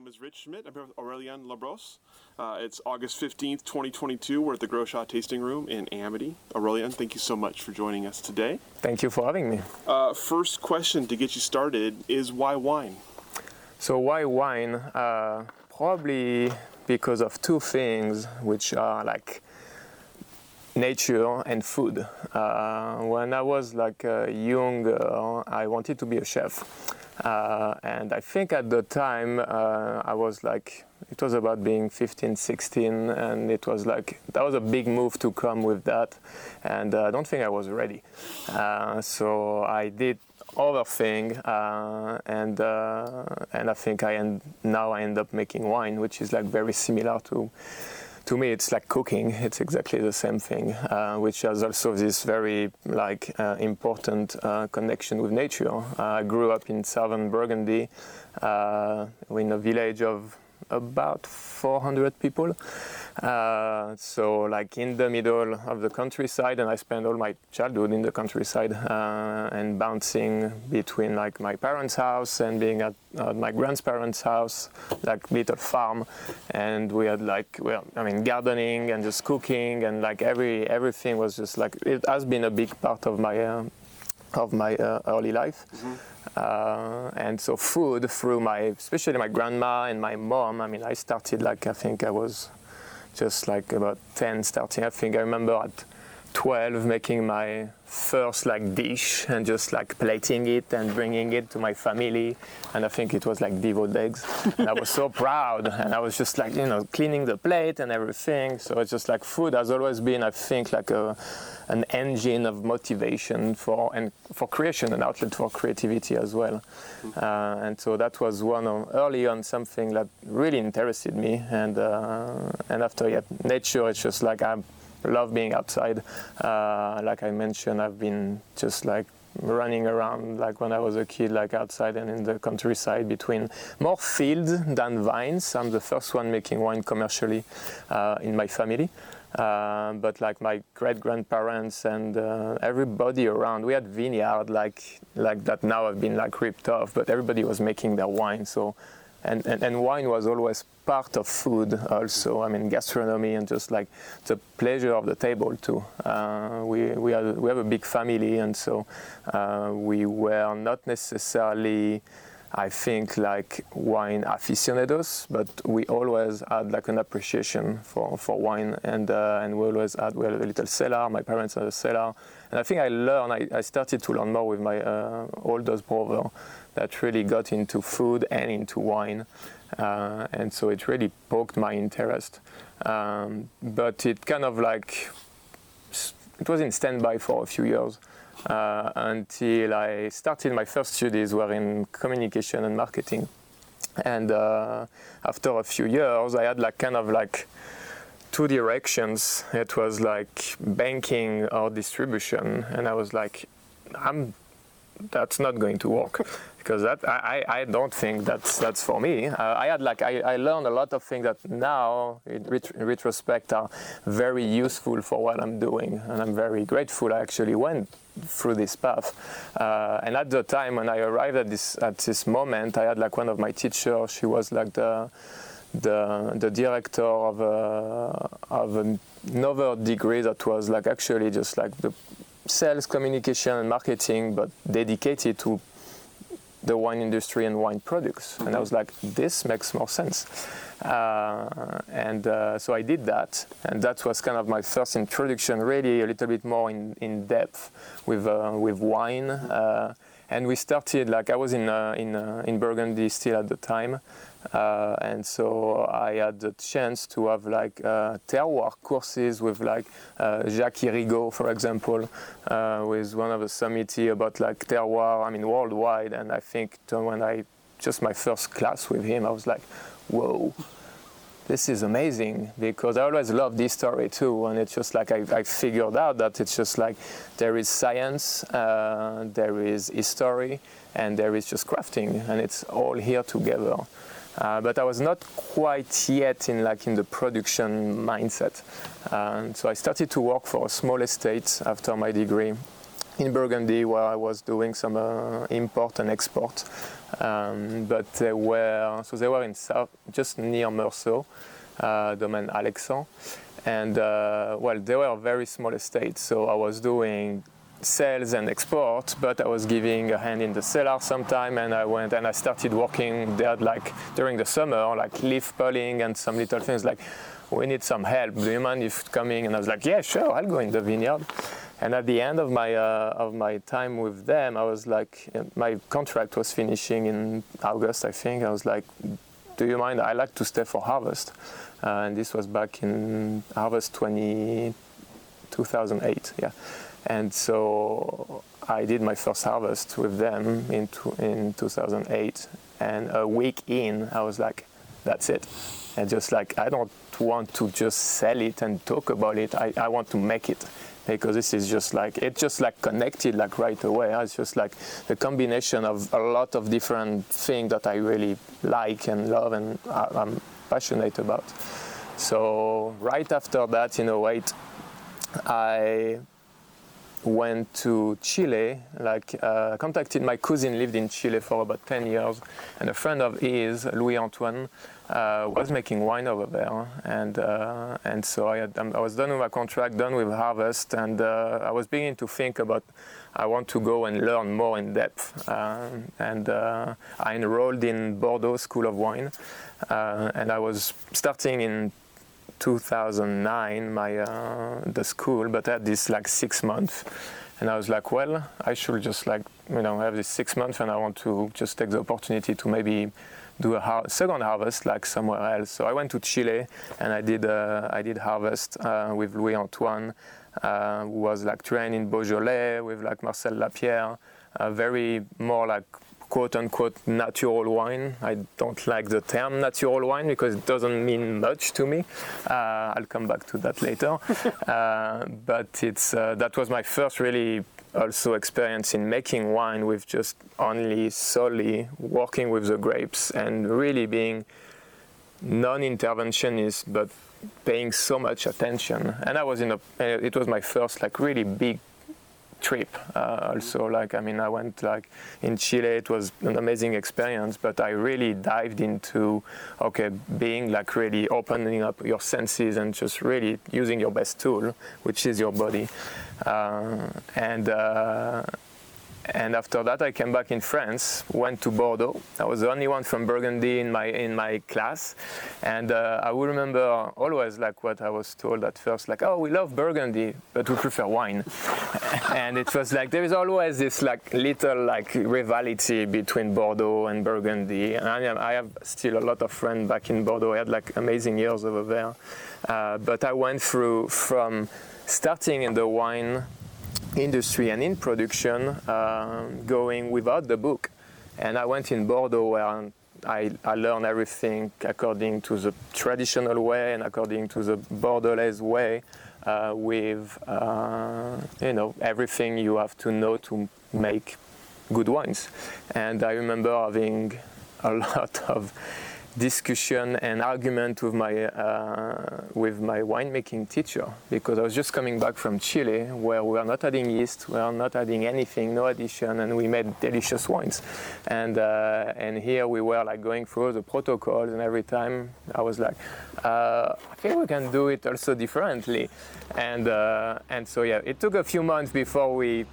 Name is Rich Schmidt. I'm here with Aurélien Labrosse. Uh, it's August 15th, 2022. We're at the Grochau Tasting Room in Amity. Aurélien, thank you so much for joining us today. Thank you for having me. Uh, first question to get you started is why wine? So, why wine? Uh, probably because of two things, which are like nature and food. Uh, when I was like young I wanted to be a chef. Uh, and I think at the time uh, I was like, it was about being 15, 16, and it was like, that was a big move to come with that. And uh, I don't think I was ready. Uh, so I did other thing, uh, and and I think I end, now I end up making wine, which is like very similar to to me it's like cooking. It's exactly the same thing uh, which has also this very like uh, important uh, connection with nature. I grew up in southern burgundy uh, in a village of about 400 people uh, so like in the middle of the countryside and i spent all my childhood in the countryside uh, and bouncing between like my parents house and being at, my grandparents house like little farm and we had like well i mean gardening and just cooking and like every everything was just like it has been a big part of my uh, of my uh, early life. Mm-hmm. Uh, and so food through my, especially my grandma and my mom. I mean, I started like I think I was just like about 10 starting. I think I remember at 12 making my first like dish and just like plating it and bringing it to my family. And i think it was like deviled eggs. And i was so proud. And i was just like you know cleaning the plate and everything. So it's just like food has always been i think like a an engine of motivation for and for creation an outlet for creativity as well. Uh, and so that was one of early on something that really interested me. And uh, and after yeah nature it's just like i'm love being outside. Uh, like I mentioned, I've been just like running around like when I was a kid, like outside and in the countryside between more fields than vines. I'm the first one making wine commercially uh, in my family. Uh, but like my great grandparents and uh, everybody around, we had vineyard like like that now have been like ripped off, but everybody was making their wine. So and, and, and, wine was always part of food also i mean gastronomy and just like the pleasure of the table too uh, we, we, have, we have a big family and so uh, we were not necessarily I think like wine aficionados, but we always had like an appreciation for, for wine, and uh, and we always had we had a little cellar. My parents had a cellar, and I think I learned. I, I started to learn more with my uh, oldest brother, that really got into food and into wine. Uh, and so it really poked my interest. Um, but it kind of like, it was in standby for a few years uh, until I started my first studies were in communication and marketing. And uh, after a few years, I had like kind of like two directions. It was like banking or distribution, and I was like, I'm that's not going to work because that I, I don't think that's that's for me. Uh, I had like I, I learned a lot of things that now in, ret- in, retrospect are very useful for what I'm doing, and I'm very grateful. I actually went through this path, uh, and at the time when I arrived at this at this moment, I had like one of my teachers. She was like the the the director of a, of another degree that was like actually just like the sales, communication, and marketing, but dedicated to the wine industry and wine products. Mm-hmm. And I was like, this makes more sense. Uh, and uh, so I did that. And that was kind of my first introduction, really a little bit more in, in depth with, uh, with wine. Uh, and we started, like, I was in, uh, in, uh, in Burgundy still at the time. Uh, and so I had the chance to have like uh, terroir courses with like uh, Jacques Irigaud, for example, uh, with one of the summits about like terroir, I mean worldwide. And I think when I just my first class with him, I was like, whoa, this is amazing because I always loved this story too. And it's just like I, I figured out that it's just like there is science, uh, there is history, and there is just crafting, and it's all here together. Uh, but I was not quite yet in like in the production mindset. Uh, so I started to work for a small estate after my degree in Burgundy, where I was doing some uh, import and export. Um, but they were so they were in south, just near Meursault, uh, domaine Alexandre, and uh, well, they were a very small estate. So I was doing sales and export, but I was giving a hand in the cellar sometime, and I went and I started working there like during the summer, like leaf pulling and some little things like we need some help. Do you mind if coming? And I was like, yeah, sure, I'll go in the vineyard. And at the end of my uh, of my time with them, I was like, my contract was finishing in August, I think. I was like, do you mind? I like to stay for harvest, uh, and this was back in harvest 20, 2008, yeah. And so I did my first harvest with them in in 2008. And a week in, I was like, that's it. And just like I don't want to just sell it and talk about it. I, I want to make it because this is just like it's just like connected like right away. Ah, it's just like the combination of a lot of different things that I really like and love and I'm passionate about. So right after that, in 08, I went to Chile, like uh, contacted my cousin lived in Chile for about 10 years, and a friend of his, Louis Antoine, uh, was making wine over there, and uh, and so I, had, um, I was done with my contract, done with harvest, and uh, I was beginning to think about I want to go and learn more in depth, um, and uh, I enrolled in Bordeaux School of Wine, uh, and I was starting in 2009 my uh, the school, but I had this like six months, and I was like, well, I should just like you know have this six months, and I want to just take the opportunity to maybe do a har- second harvest like somewhere else. So I went to Chile and I did uh, I did harvest uh, with Louis Antoine, uh, who was like trained in Beaujolais with like Marcel Lapierre, very more like quote unquote natural wine. I don't like the term natural wine because it doesn't mean much to me. Uh, I'll come back to that later. uh, but it's uh, that was my first really also experience in making wine with just only solely working with the grapes and really being non-interventionist but paying so much attention and i was in a it was my first like really big trip. Uh, also like i mean i went like in chile it was an amazing experience but i really dived into okay being like really opening up your senses and just really using your best tool which is your body. Uh, and uh, and after that, I came back in France, went to Bordeaux. I was the only one from Burgundy in my in my class, and uh, I will remember always like what I was told at first, like, "Oh, we love Burgundy, but we prefer wine." and it was like there is always this like little like rivalry between Bordeaux and Burgundy. And I, I have still a lot of friends back in Bordeaux. I had like amazing years over there, uh, but I went through from starting in the wine industry and in production uh, going without the book. And I went in Bordeaux where I, I, learned everything according to the traditional way and according to the Bordelaise way uh, with, uh, you know, everything you have to know to make good wines. And I remember having a lot of discussion and argument with my uh, with my winemaking teacher because I was just coming back from Chile where we are not adding yeast, we are not adding anything, no addition, and we made delicious wines. And uh, and here we were like going through the protocols, and every time I was like, uh, I think we can do it also differently. And uh, and so yeah, it took a few months before we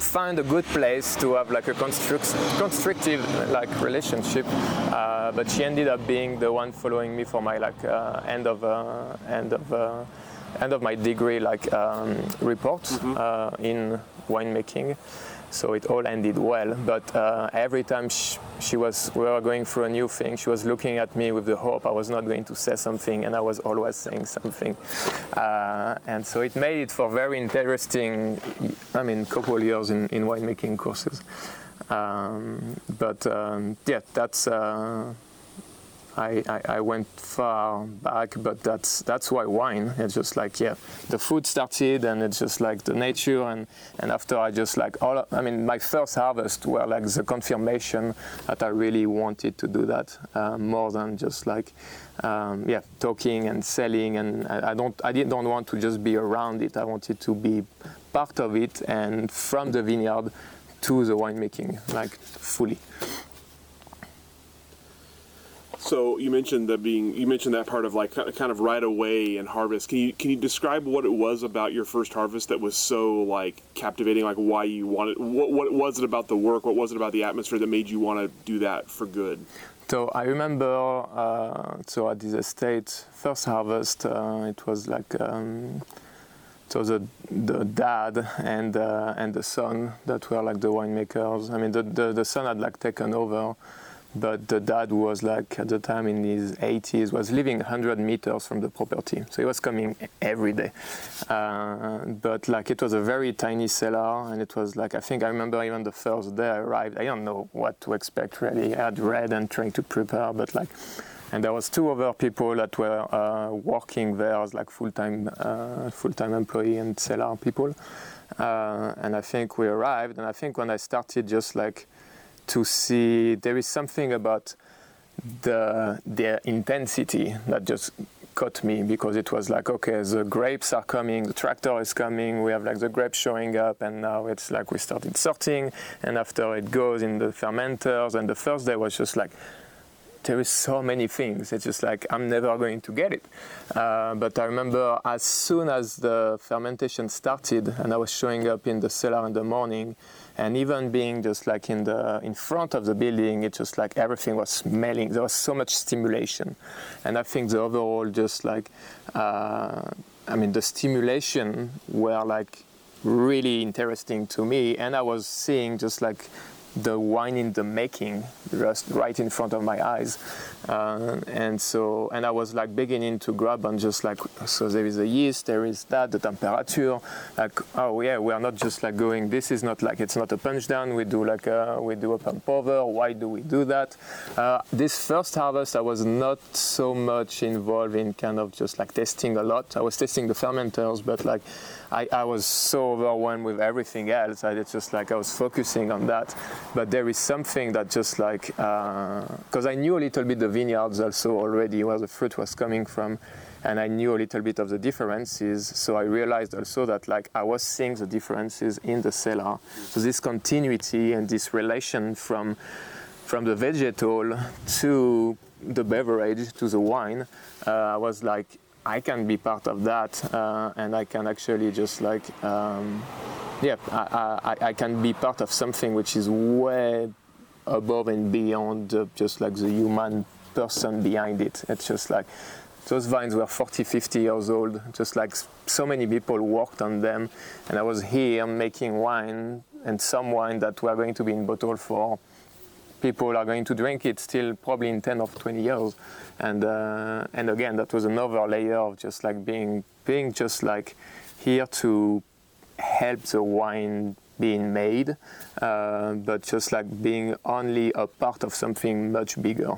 find a good place to have like a construct- constructive like relationship. Uh, but she ended up being the one following me for my like uh, end of uh, end of uh, end of my degree like um, report mm-hmm. Uh, in winemaking so it all ended well. But uh, every time she, she, was, we were going through a new thing, she was looking at me with the hope I was not going to say something, and I was always saying something. Uh, and so it made it for very interesting, I mean, couple years in, in winemaking courses. Um, but um, yeah, that's. Uh, I, I, I, went far back, but that's that's why wine. It's just like yeah, the food started, and it's just like the nature, and and after I just like all. I mean, my first harvest were like the confirmation that I really wanted to do that uh, more than just like um, yeah, talking and selling, and I, I don't I didn't don't want to just be around it. I wanted to be part of it, and from the vineyard to the winemaking, like fully. So you mentioned that being you mentioned that part of like kind of right away and harvest. Can you can you describe what it was about your first harvest that was so like captivating? Like why you wanted what what was it about the work? What was it about the atmosphere that made you want to do that for good? So I remember uh, so at this estate first harvest uh, it was like. Um, so the the dad and uh, and the son that were like the winemakers. I mean the, the, the son had like taken over but the dad was like at the time in his 80s was living 100 meters from the property. So he was coming every day. Uh, but like it was a very tiny cellar and it was like i think i remember even the first day i arrived i don't know what to expect really. I had read and trying to prepare but like and there was two other people that were uh, working there as like full-time uh, full-time employee and cellar people. Uh, and i think we arrived and i think when i started just like to see there is something about the the intensity that just caught me because it was like okay the grapes are coming the tractor is coming we have like the grapes showing up and now it's like we started sorting and after it goes in the fermenters and the first day was just like there is so many things. It's just like I'm never going to get it. Uh, but I remember as soon as the fermentation started and I was showing up in the cellar in the morning, and even being just like in the in front of the building it's just like everything was smelling there was so much stimulation. And i think the overall just like uh, i mean the stimulation were like really interesting to me. And i was seeing just like the wine in the making just right in front of my eyes. Uh, and so and i was like beginning to grab on just like so there is a yeast there is that the temperature like oh yeah we are not just like going this is not like it's not a punch down we do like a, we do a pump over why do we do that? Uh, this first harvest i was not so much involved in kind of just like testing a lot. I was testing the fermenters but like I, I was so overwhelmed with everything else that it's just like I was focusing on that. But there is something that just like, because uh, I knew a little bit the vineyards also already where the fruit was coming from and I knew a little bit of the differences. So I realized also that like I was seeing the differences in the cellar. So this continuity and this relation from from the vegetal to the beverage to the wine uh, was like I can be part of that, uh, and I can actually just like, um, yeah, I, I, I, can be part of something which is way above and beyond uh, just like the human person behind it. It's just like those vines were 40, 50 years old, just like so many people worked on them, and I was here making wine and some wine that were going to be in bottle for people are going to drink it still probably in 10 or 20 years. And uh, and again that was another layer of just like being being just like here to help the wine being made uh, but just like being only a part of something much bigger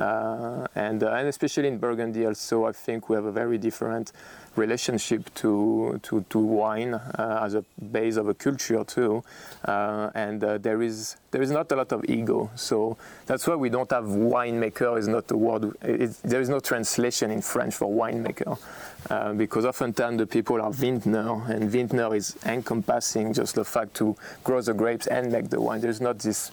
uh, and, uh, and especially in Burgundy also I think we have a very different relationship to, to, to wine uh, as a base of a culture too. Uh, and uh, there is there is not a lot of ego. So that's why we don't have winemaker is not a word. It, there is no translation in French for winemaker. Uh, because oftentimes the people are vintner, and vintner is encompassing just the fact to grow the grapes and make the wine. There's not this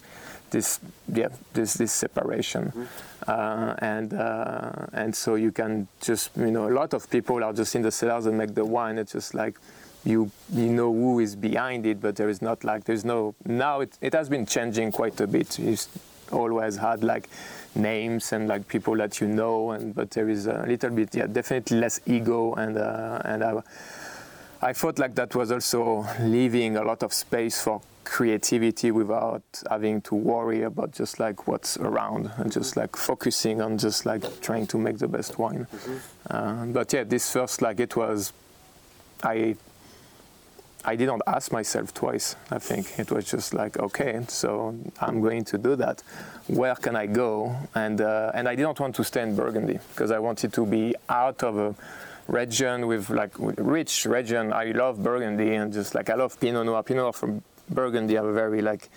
this yeah this this separation. Mm-hmm. uh, and uh, and so you can just you know a lot of people are just in the cellars and make the wine. It's just like you you know who is behind it but there is not like there's no now it, it has been changing quite a bit. You've always had like names and like people that you know and but there is a little bit yeah definitely less ego and uh, and I, I thought like that was also leaving a lot of space for creativity without having to worry about just like what's around and just like focusing on just like trying to make the best wine. Mm-hmm. Uh, but yeah, this first like it was, I I didn't ask myself twice. I think it was just like, okay, so I'm going to do that. Where can I go? And uh, and I didn't want to stay in Burgundy because I wanted to be out of a region with like rich region. I love Burgundy and just like I love Pinot Noir. Pinot Noir from Burgundy have a very like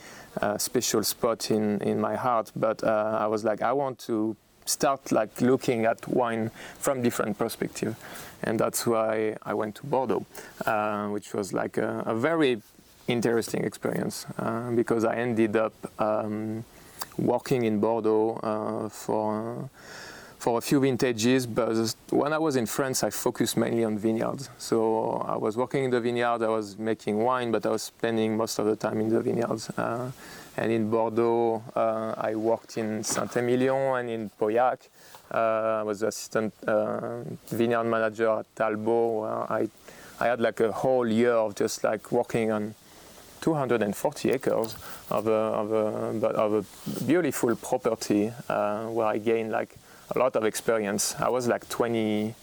uh, special spot in in my heart. But uh, I was like, I want to start like looking at wine from different perspective and that's why I went to Bordeaux, uh, which was like a, a very interesting experience uh, because I ended up um, working in Bordeaux uh, for for a few vintages, but when I was in France, I focused mainly on vineyards. So I was working in the vineyard, I was making wine, but I was spending most of the time in the vineyards. Uh, and in Bordeaux, uh, I worked in Saint-Emilion and in Pauillac. Uh, I was assistant uh, vineyard manager at Talbot. Where I, I had like a whole year of just like working on 240 acres of a, of a, of a beautiful property uh, where I gained like a lot of experience. I was like 20,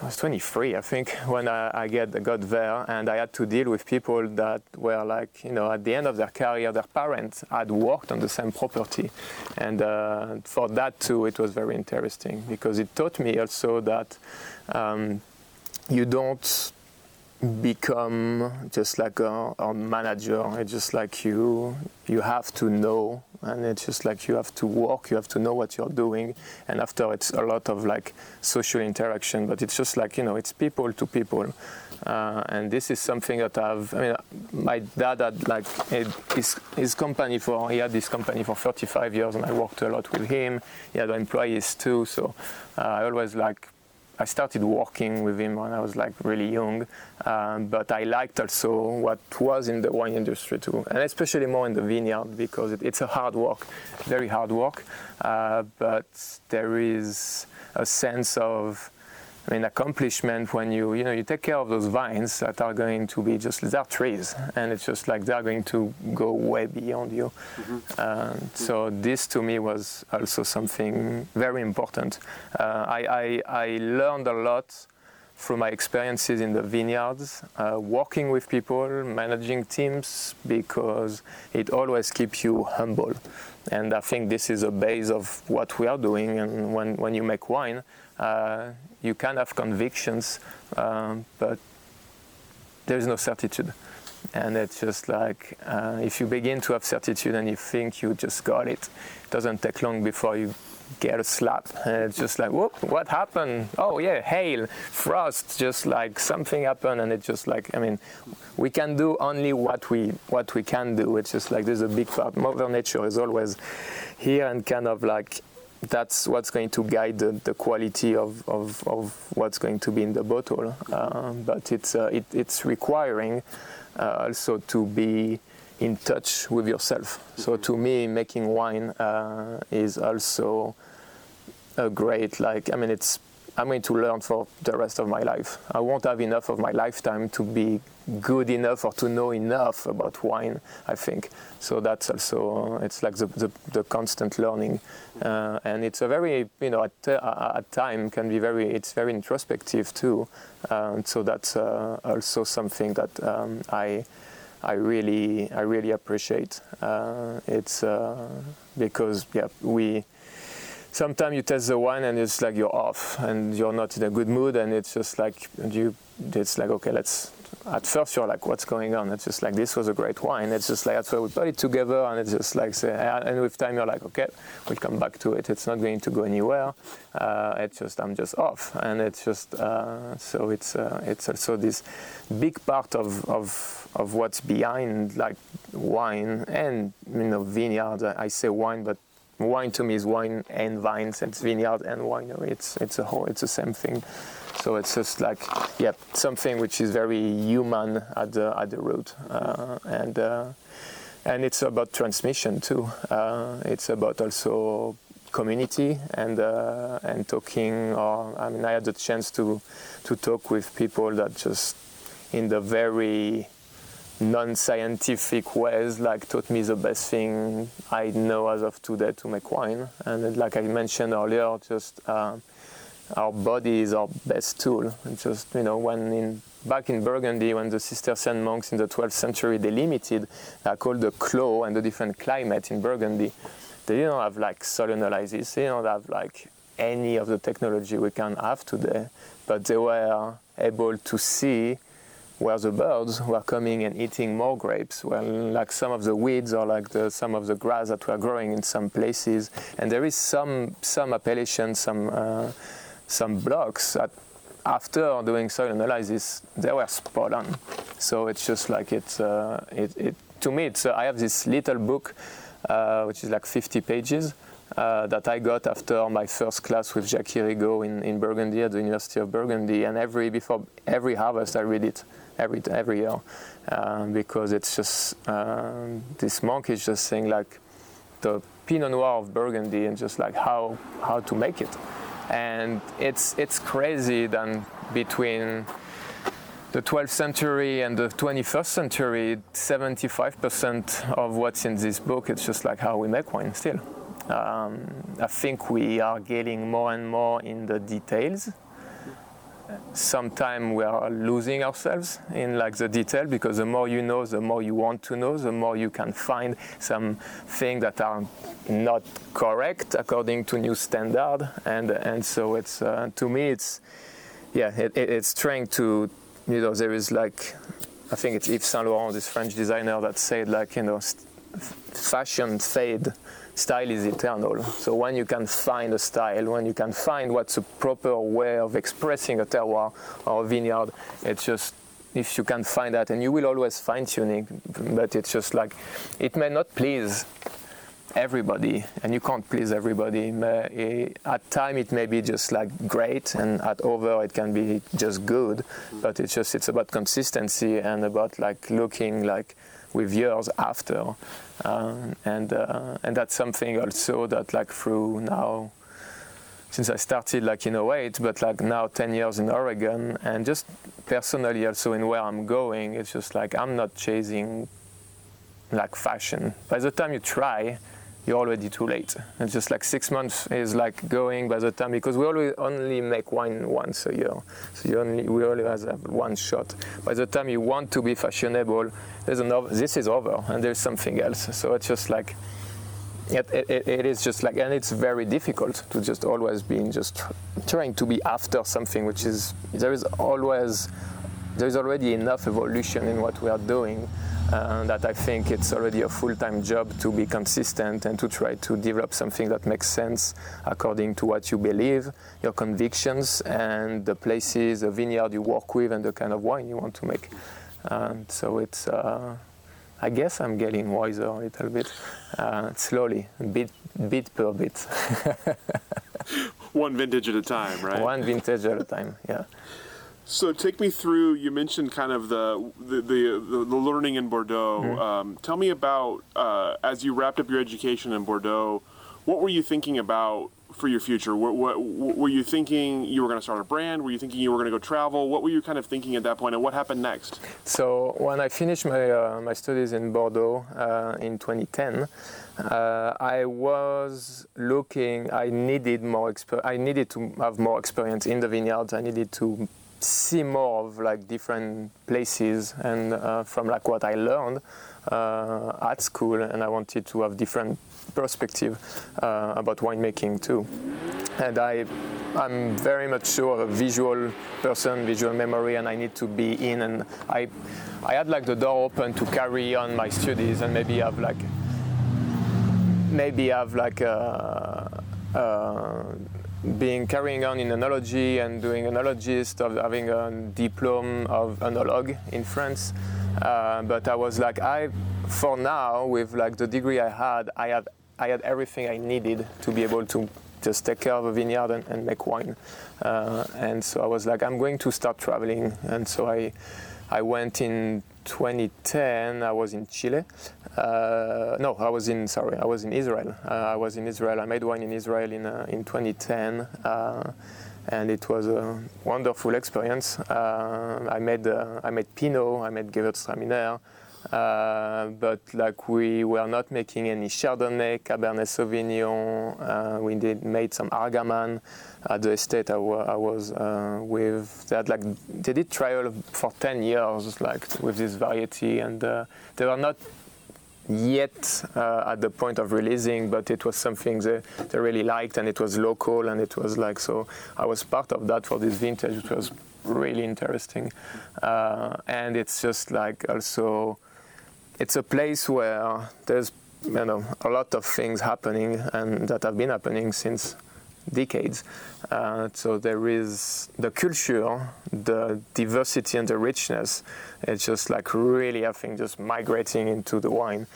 I was 23, I think, when I, I get, got there, and I had to deal with people that were like, you know, at the end of their career, their parents had worked on the same property. And uh, for that too, it was very interesting because it taught me also that um, you don't become just like a, a, manager. It's just like you you have to know, and it's just like you have to work. You have to know what you're doing, and after it's a lot of like social interaction. But it's just like you know, it's people to people, uh, and this is something that I've. I mean, my dad had like his his company for he had this company for 35 years, and I worked a lot with him. He had employees too, so uh, I always like I started working with him when I was like really young, um, but I liked also what was in the wine industry too, and especially more in the vineyard because it, it's a hard work, very hard work, uh, but there is a sense of I mean, accomplishment when you, you know, you take care of those vines that are going to be just, they're trees, and it's just like they're going to go way beyond you. Mm-hmm. Uh, so this to me was also something very important. Uh, I, I, I, learned a lot through my experiences in the vineyards, uh, working with people, managing teams, because it always keeps you humble. And I think this is a base of what we are doing. And when, when you make wine, uh, you can have convictions, um, but there is no certitude. And it's just like uh, if you begin to have certitude and you think you just got it, it doesn't take long before you get a slap. And it's just like, whoop, what happened? Oh, yeah, hail, frost, just like something happened. And it's just like, I mean, we can do only what we, what we can do. It's just like there's a big part. Mother Nature is always here and kind of like that's what's going to guide the, the quality of, of, of, what's going to be in the bottle. Uh, but it's, uh, it, it's requiring uh, also to be in touch with yourself. So to me, making wine uh, is also a great, like, I mean, it's I'm going to learn for the rest of my life. I won't have enough of my lifetime to be good enough or to know enough about wine, I think. So that's also, it's like the, the, the constant learning. Uh, and it's a very, you know, at, uh, at time can be very, it's very introspective too. Uh, so that's uh, also something that um, I, I really, I really appreciate. Uh, it's because, yeah, we, sometimes you test the wine and it's like you're off and you're not in a good mood and it's just like you it's like okay let's at first you're like what's going on? It's just like this was a great wine. It's just like that's why we put it together and it's just like say, and with time you're like okay we'll come back to it. It's not going to go anywhere. Uh, it's just i'm just off. And it's just uh, so it's uh, it's also this big part of of of what's behind like wine and you know vineyards. I say wine but wine to me is wine and vines. It's vineyard and winery. It's it's a whole. It's the same thing. So it's just like yeah, something which is very human at the at the root, uh, and uh, and it's about transmission too. Uh, it's about also community and uh, and talking. Or I mean, I had the chance to to talk with people that just in the very non-scientific ways like taught me the best thing I know as of today to make wine. And like I mentioned earlier, just uh, our body is our best tool. And just you know, when in back in Burgundy, when the Cistercian monks in the 12th century delimited, they called the clos and the different climate in Burgundy. They didn't have like soil analysis. They didn't have like any of the technology we can have today, but they were able to see where the birds were coming and eating more grapes. Well, like some of the weeds or like the, some of the grass that were growing in some places. And there is some some appellation, some uh, some blocks that after doing soil analysis, they were spot on. So it's just like it's uh, it, it, to me. It's uh, I have this little book, uh, which is like 50 pages. Uh, that I got after my first class with Jacques Irigaud in, in Burgundy at the University of Burgundy, and every before every harvest I read it every every year uh, because it's just uh, this monk is just saying like the Pinot Noir of Burgundy and just like how how to make it, and it's it's crazy then between the 12th century and the 21st century 75% of what's in this book it's just like how we make wine still. Um, i think we are getting more and more in the details sometimes we are losing ourselves in like the detail because the more you know the more you want to know the more you can find some things that are not correct according to new standard. And and so it's uh, to me it's yeah it, it, it's trying to you know there is like i think it's yves saint laurent this french designer that said like you know fashion fade style is eternal. So when you can find a style, when you can find what's a proper way of expressing a terroir or a vineyard, it's just if you can find that, and you will always fine tuning, but it's just like it may not please everybody, and you can't please everybody. Eh, at time it may be just like great, and at over it can be just good, but it's just it's about consistency and about like looking like with years after, um, and uh, and that's something also that like through now since I started like in 08, but like now 10 years in Oregon, and just personally also in where I'm going, it's just like I'm not chasing like fashion. By the time you try, you're already too late. It's just like six months is like going by the time because we always only make wine once a year, so you only we always have one shot. By the time you want to be fashionable, there's another. This is over, and there's something else. So it's just like. It, it, it is just like, and it's very difficult to just always being just trying to be after something, which is there is always there is already enough evolution in what we are doing uh, that I think it's already a full-time job to be consistent and to try to develop something that makes sense according to what you believe, your convictions, and the places, the vineyard you work with, and the kind of wine you want to make. And so it's. Uh, I guess I'm getting wiser a little bit, uh, slowly, bit, bit per bit. One vintage at a time, right? One vintage at a time, yeah. So take me through. You mentioned kind of the the the, the learning in Bordeaux. Mm-hmm. Um, tell me about uh, as you wrapped up your education in Bordeaux. What were you thinking about for your future? What, what, were you thinking you were going to start a brand? Were you thinking you were going to go travel? What were you kind of thinking at that point, and what happened next? So when I finished my uh, my studies in Bordeaux uh, in 2010. Uh, I was looking. I needed more. Exper- I needed to have more experience in the vineyards. I needed to see more of like different places and uh, from like what I learned uh, at school and I wanted to have different perspective uh, about winemaking too. And I I'm very much sure a visual person visual memory and I need to be in and I I had like the door open to carry on my studies and maybe have like maybe have like a, a being carrying on in enology and doing enologist, of having a diploma of enologue in France. Uh, but I was like, I, for now, with like the degree I had, I had, I had everything I needed to be able to just take care of a vineyard and, and make wine. Uh, and so I was like, I'm going to start traveling. And so I, I went in 2010. I was in Chile. Uh, no, I was in sorry, I was in Israel. Uh, I was in Israel. I made wine in Israel in uh, in 2010, uh, and it was a wonderful experience. Uh, I made uh, I made Pinot. I made Gewürztraminer. But like we were not making any Chardonnay, Cabernet Sauvignon. We did made some Argaman at the estate I, was uh, with. They had like they did trial for 10 years, like with this variety, and uh, they were not yet uh, at the point of releasing, but it was something they, they really liked, and it was local, and it was like so. I was part of that for this vintage, which was really interesting, uh, and it's just like also it's a place where there's you know a lot of things happening and that have been happening since decades. Uh, so there is the culture, the diversity and the richness. It's just like really, I think, just migrating into the wine.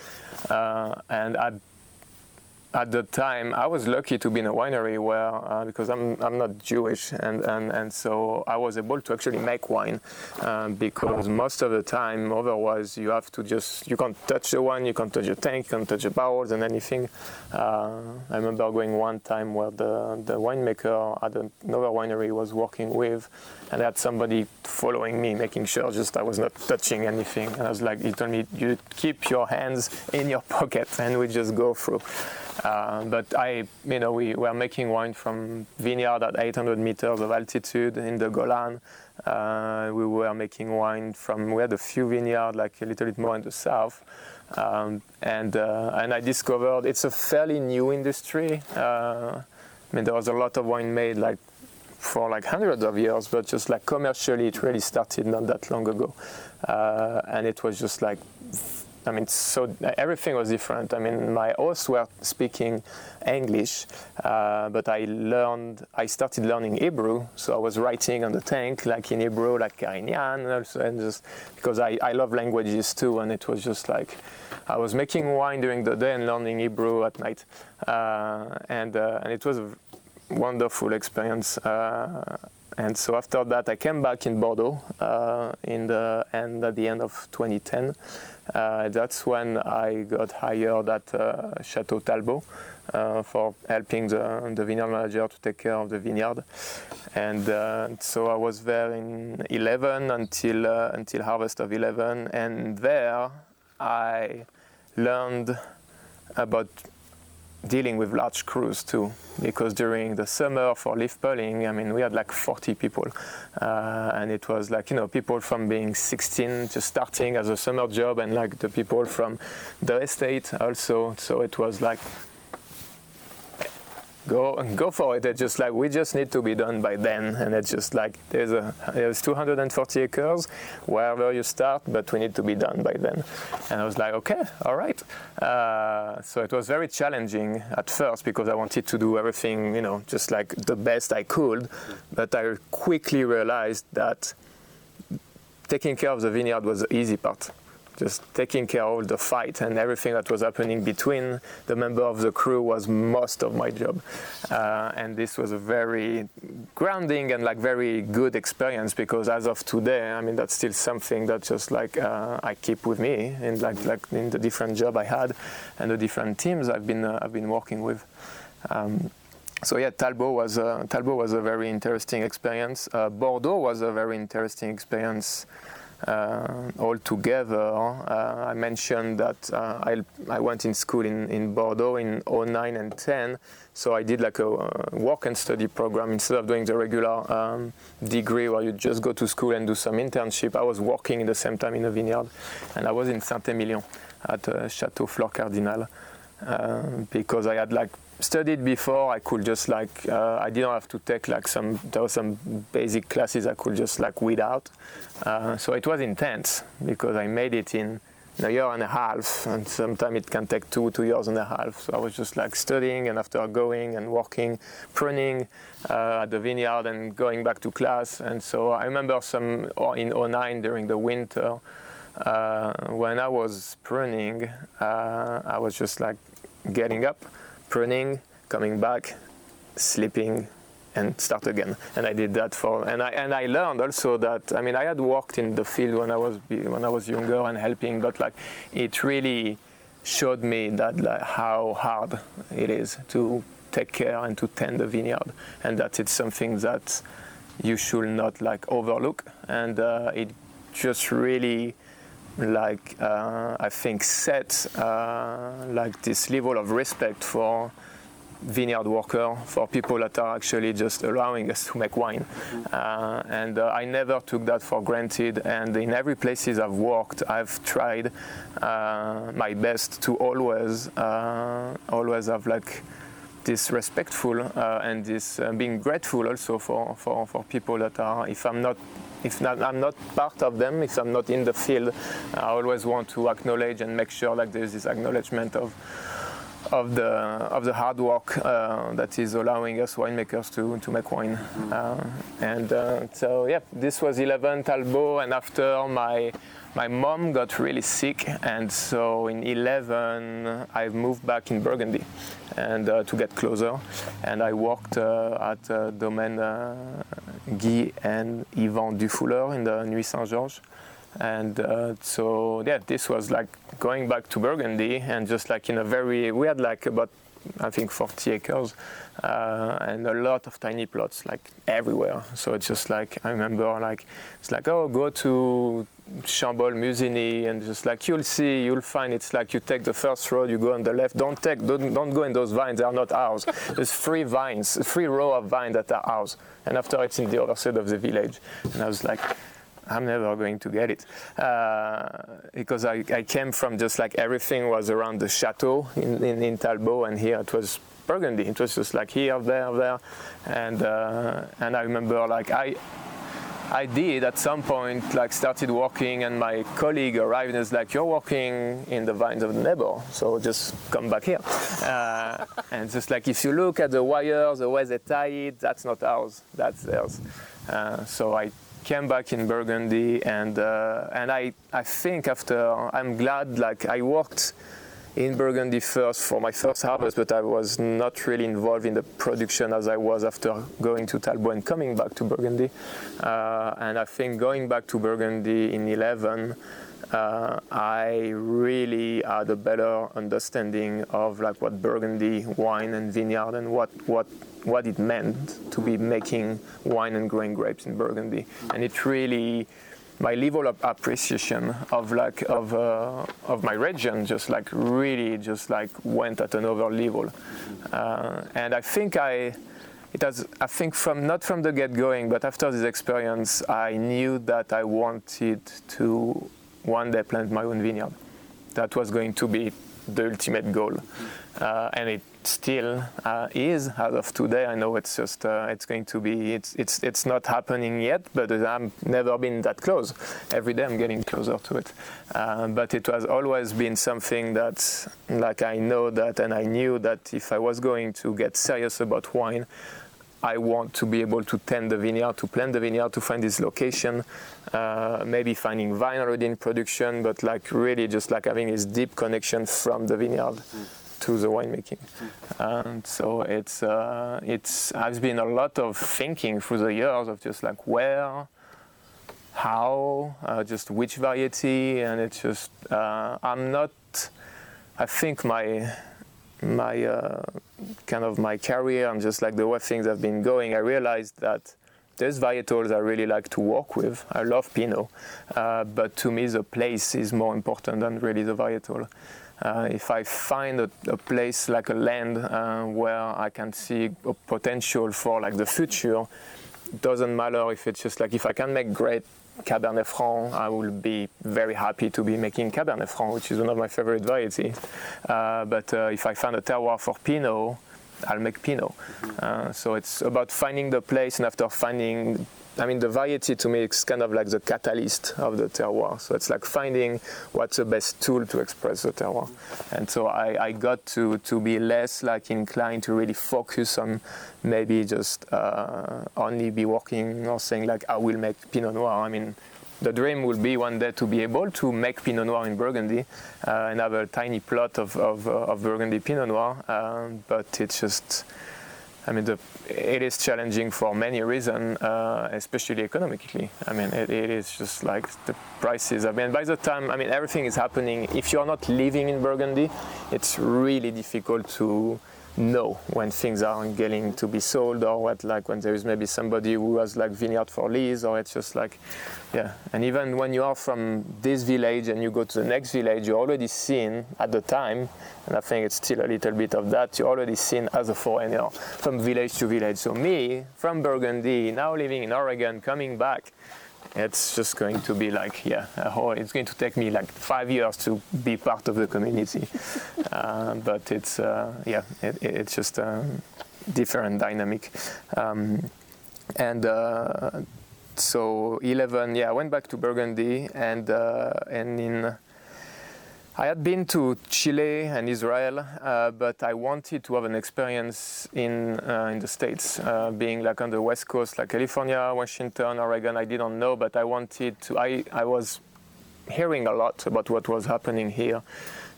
Uh, and at at the time, I was lucky to be in a winery where, uh, because I'm, I'm not Jewish, and, and, and so I was able to actually make wine uh, because most of the time, otherwise, you have to just, you can't touch the wine, you can't touch the tank, you can't touch the barrels and anything. Uh, I remember going one time where the, the winemaker at another winery was working with, and I had somebody following me, making sure just I was not touching anything. And I was like, he told me, you keep your hands in your pocket, and we just go through. Uh, but I, you know, we were making wine from vineyard at 800 meters of altitude in the Golan. Uh, we were making wine from, we had a few vineyards, like a little bit more in the south. Um, and, uh, and I discovered it's a fairly new industry. Uh, I mean, there was a lot of wine made like for like hundreds of years, but just like commercially, it really started not that long ago. Uh, and it was just like I mean, so everything was different. I mean, my hosts were speaking English, uh, but I learned, I started learning Hebrew. So I was writing on the tank, like in Hebrew, like Carignan, also, and just because I, I love languages too. And it was just like, I was making wine during the day and learning Hebrew at night. Uh, and, uh, and it was a wonderful experience. Uh, and so after that, I came back in Bordeaux uh, in the end at the end of 2010. Uh, that's when I got hired at uh, Chateau Talbot uh, for helping the, the, vineyard manager to take care of the vineyard. And uh, so I was there in 11 until uh, until harvest of 11, and there I learned about dealing with large crews too, because during the summer for leaf pulling, I mean, we had like 40 people, uh, and it was like you know people from being 16 just starting as a summer job, and like the people from the estate also. So it was like go go for it. It's just like we just need to be done by then, and it's just like there's a there's 240 acres wherever you start, but we need to be done by then. And I was like, okay, all right. Uh, so it was very challenging at first because I wanted to do everything, you know, just like the best I could, but I quickly realized that taking care of the vineyard was the easy part just taking care of the fight and everything that was happening between the member of the crew was most of my job. Uh, and this was a very grounding and like very good experience because as of today, I mean, that's still something that just like uh, I keep with me in like, like in the different job I had and the different teams I've been, uh, I've been working with. Um, so yeah, Talbot was a, Talbot was a very interesting experience. Uh, Bordeaux was a very interesting experience uh, all together. Uh, I mentioned that uh, I, I went in school in, in Bordeaux in 09 and 10, so I did like a work and study program instead of doing the regular um, degree where you just go to school and do some internship. I was working in the same time in a vineyard, and I was in Saint-Emilion at uh, Chateau Fleur Cardinale uh, because I had like studied before, I could just like uh, I didn't have to take like some there were some basic classes I could just like weed out. Uh, so it was intense because I made it in a year and a half, and sometimes it can take two two years and a half. So I was just like studying, and after going and working, pruning uh, at the vineyard, and going back to class. And so I remember some in 09 during the winter. Uh, when I was pruning, uh, I was just like getting up, pruning, coming back, sleeping, and start again. And I did that for, and I and I learned also that I mean I had worked in the field when I was when I was younger and helping, but like it really showed me that like how hard it is to take care and to tend the vineyard, and that it's something that you should not like overlook, and uh, it just really like uh, I think set uh, like this level of respect for vineyard worker, for people that are actually just allowing us to make wine. Uh, and uh, I never took that for granted. And in every places I've worked, I've tried uh, my best to always, uh, always have like this respectful and this being grateful also for, for, for people that are, if I'm not if not, I'm not part of them, if I'm not in the field, I always want to acknowledge and make sure that there's this acknowledgement of of the of the hard work uh, that is allowing us winemakers to to make wine. Uh, and uh, so yeah, this was 11 Talbot, and after my my mom got really sick, and so in 11 I moved back in Burgundy, and uh, to get closer, and I worked uh, at uh, Domaine Guy and Yvan Dufouleur in the Nuits-Saint-Georges. And uh, so yeah this was like going back to burgundy and just like in a very we had like about i think 40 acres uh, and a lot of tiny plots like everywhere. So it's just like i remember like it's like oh go to Chambolle-Musigny, and just like you'll see, you'll find it's like you take the first road, you go on the left. Don't take, don't, don't go in those vines; they are not ours. There's three vines, three row of vines that are ours, and after it's in the other side of the village. And I was like, I'm never going to get it uh, because I, I, came from just like everything was around the chateau in, in, in, Talbot, and here it was Burgundy. It was just like here, there, there, and uh, and I remember like I. I did at some point like started working and my colleague arrived and was like you're working in the vines of the neighbor so just come back here. Uh, and just like if you look at the wires the way they tie it that's not ours that's theirs. Uh, so I came back in Burgundy, and uh, and I I think after I'm glad like I worked in Burgundy first for my first harvest, but I was not really involved in the production as I was after going to Talbot and coming back to Burgundy. Uh, and I think going back to Burgundy in 11, uh, I really had a better understanding of like what Burgundy wine and vineyard and what what what it meant to be making wine and growing grapes in Burgundy, and it really my level of appreciation of like of uh, of my region just like really just like went at another level, uh, and I think I. It has, I think, from not from the get going, but after this experience, I knew that I wanted to one day plant my own vineyard. That was going to be the ultimate goal, uh, and it still uh, is as of today. I know it's just uh, it's going to be it's it's it's not happening yet, but I've never been that close. Every day I'm getting closer to it. Uh, but it has always been something that like I know that and I knew that if I was going to get serious about wine. I want to be able to tend the vineyard, to plant the vineyard, to find this location, uh, maybe finding vine already in production, but like really just like having this deep connection from the vineyard. Mm to the winemaking. And so it's uh, it's has been a lot of thinking through the years of just like where, how, uh, just which variety, and it's just uh, I'm not. I think my my uh, kind of my career and just like the way things have been going, I realized that there's varietals I really like to work with. I love Pinot, uh, but to me the place is more important than really the varietal. Uh, if I find a, a, place like a land uh, where I can see a potential for like the future, doesn't matter if it's just like if I can make great Cabernet Franc, I will be very happy to be making Cabernet Franc, which is one of my favorite varieties. Uh, but uh, if I find a terroir for Pinot, I'll make Pinot. Uh, so it's about finding the place, and after finding I mean, the variety to me is kind of like the catalyst of the terroir. So it's like finding what's the best tool to express the terroir. And so I, I got to, to be less like inclined to really focus on maybe just uh, only be working or saying like I will make Pinot Noir. I mean, the dream will be one day to be able to make Pinot Noir in Burgundy uh, and have a tiny plot of, of, of Burgundy Pinot Noir. Um, but it's just I mean, the, it is challenging for many reasons, uh, especially economically. I mean, it, it is just like the prices. I mean, by the time, I mean, everything is happening. If you are not living in Burgundy, it's really difficult to know when things aren't getting to be sold or what like when there is maybe somebody who has like vineyard for lease or it's just like yeah. And even when you are from this village and you go to the next village you're already seen at the time and i think it's still a little bit of that you're already seen as a foreigner from village to village. So me from burgundy now living in oregon coming back it's just going to be like yeah it's going to take me like five years to be part of the community. Uh, but it's uh, yeah it, it's just a different dynamic. Um, and uh, so 11 yeah i went back to burgundy and uh, and in I had been to Chile and Israel, uh, but I wanted to have an experience in uh, in the states, uh, being like on the West Coast, like California, Washington, Oregon. I didn't know, but I wanted to. I I was hearing a lot about what was happening here,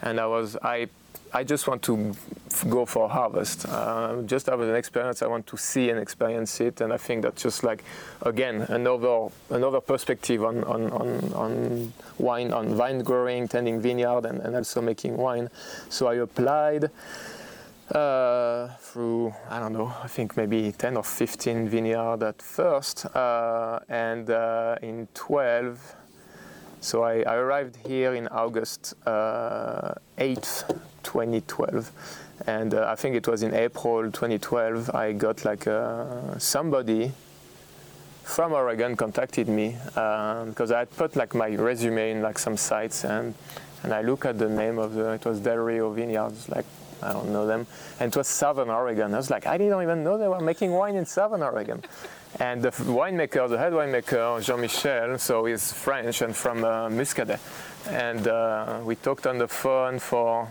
and I was I I just want to go for harvest. Uh, just have an experience. I want to see and experience it, and I think that's just like again another another perspective on on, on, on wine, on vine growing, tending vineyard, and, and also making wine. So I applied. Uh, through I don't know I think maybe 10 or 15 vineyard at first uh, and uh, in 12 so I, I, arrived here in August 8th uh, 2012 and uh, I think it was in April 2012 I got like uh, somebody from Oregon contacted me because um, I had put like my resume in like some sites and and I look at the name of the it was Del Rio Vineyards like I don't know them. And it was Southern Oregon. I was like I didn't even know they were making wine in Southern Oregon. And the winemaker the head winemaker Jean-Michel so he's French and from uh, Muscadet. And uh, we talked on the phone for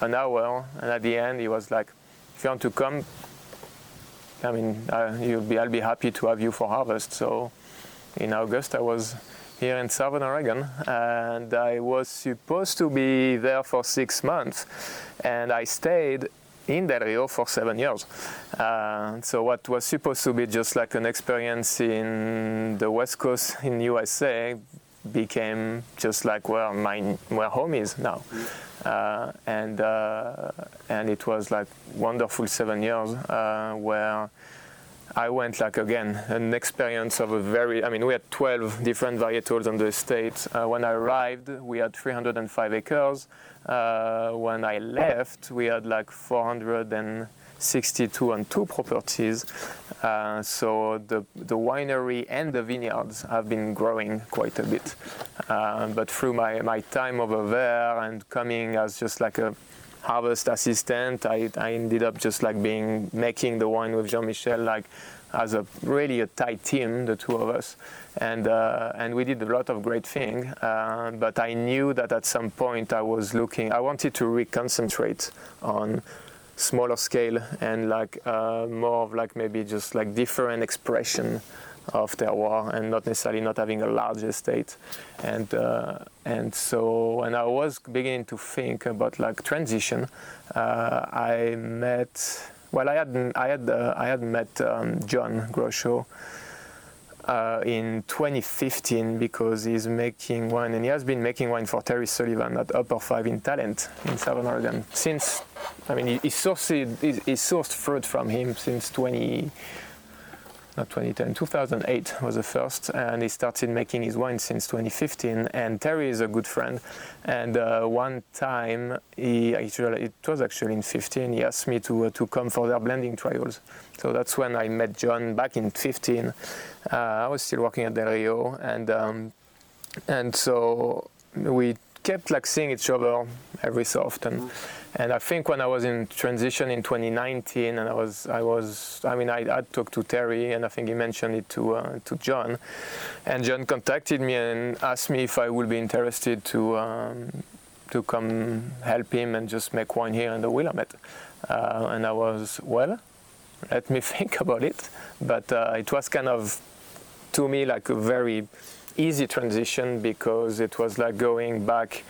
an hour, and at the end he was like, "If you want to come, I mean, you'll be, I'll be happy to have you for harvest." So, in August, I was here in Southern Oregon, and I was supposed to be there for six months, and I stayed in Del Rio for seven years. Uh, so what was supposed to be just like an experience in the West Coast in USA became just like where my where home is now. Uh, and uh, and it was like wonderful seven years uh, where I went like again an experience of a very I mean we had 12 different varietals on the estate. Uh, when I arrived we had 305 acres. Uh, when I left we had like 400 and 62 and two properties. Uh, so the, the winery and the vineyards have been growing quite a bit. Uh, but through my, my time over there and coming as just like a harvest assistant, I, I ended up just like being making the wine with Jean-Michel like as a really a tight team, the two of us, and uh, and we did a lot of great things. Uh, but I knew that at some point I was looking, I wanted to reconcentrate on smaller scale and like uh, more of like maybe just like different expression of terroir and not necessarily not having a large estate. And uh, and so when I was beginning to think about like transition uh, I met well I had I had uh, I had met um, John Grochau uh, in 2015 because he's making wine and he has been making wine for Terry Sullivan at Upper Five in Talent in Southern Oregon since I mean he, he sourced he, he sourced fruit from him since 20 not 2010 2008 was the first and he started making his wine since 2015 and Terry is a good friend and uh, one time he actually it was actually in 15 he asked me to uh, to come for their blending trials so that's when I met John back in 15 uh, I was still working at Del Rio, and um, and so we kept like seeing each other every so often. Mm. And I think when I was in transition in 2019, and I was, I was, I mean, I, I talked to Terry, and I think he mentioned it to uh, to John, and John contacted me and asked me if I would be interested to um, to come help him and just make wine here in the Willamette. Uh, and I was well, let me think about it. But uh, it was kind of to me like a very easy transition because it was like going back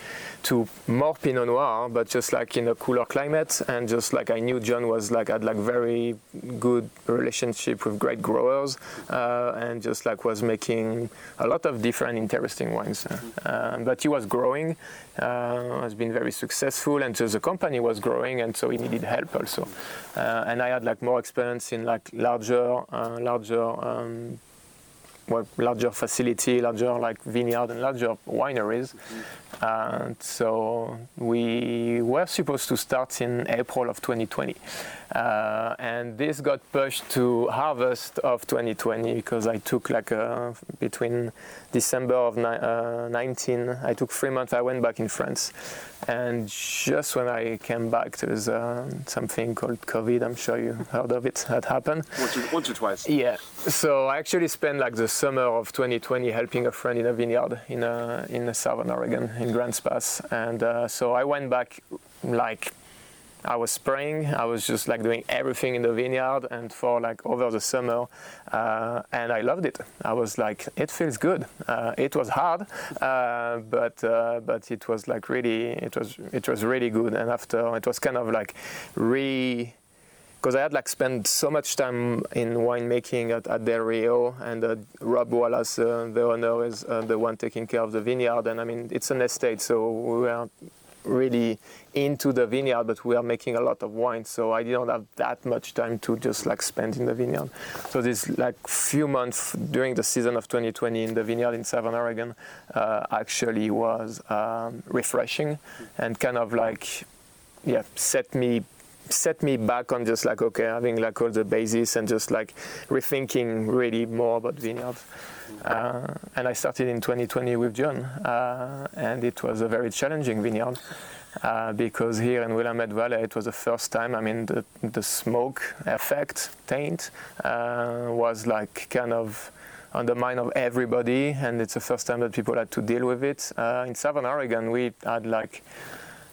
to more Pinot Noir, but just like in a cooler climate, and just like I knew John was like had like very good relationship with great growers, uh, and just like was making a lot of different interesting wines. Uh, but he was growing, uh, has been very successful, and so the company was growing, and so he needed help also. Uh, and I had like more experience in like larger, uh, larger. Um, well, larger facility, larger like vineyard and larger wineries. Mm-hmm. And so we were supposed to start in April of 2020. Uh, and this got pushed to harvest of 2020 because I took like a, between December of ni- uh, 19, I took three months, I went back in France. And just when I came back, there was uh, something called COVID. I'm sure you heard of it. That happened. Once or, once or twice. Yeah. So I actually spent like the summer of 2020 helping a friend in a vineyard in uh, in Southern Oregon in Grants Pass, and uh, so I went back like I was spraying. I was just like doing everything in the vineyard and for like over the summer, uh, and I loved it. I was like, it feels good. Uh, it was hard, uh, but uh, but it was like really, it was it was really good. And after it was kind of like re because I had like spent so much time in winemaking at, at Del Rio, and uh, Rob Wallace, uh, the owner, is uh, the one taking care of the vineyard. And I mean, it's an estate, so we were really into the vineyard, but we are making a lot of wine, so I didn't have that much time to just like spend in the vineyard. So this like few months during the season of 2020 in the vineyard in Southern Oregon uh, actually was um, refreshing and kind of like yeah set me set me back on just like okay having like all the basis and just like rethinking really more about vineyards. Uh, and I started in 2020 with John, uh, and it was a very challenging vineyard uh, because here in Willamette Valley it was the first time. I mean, the, the smoke effect taint uh, was like kind of on the mind of everybody, and it's the first time that people had to deal with it. Uh, in Southern Oregon, we had like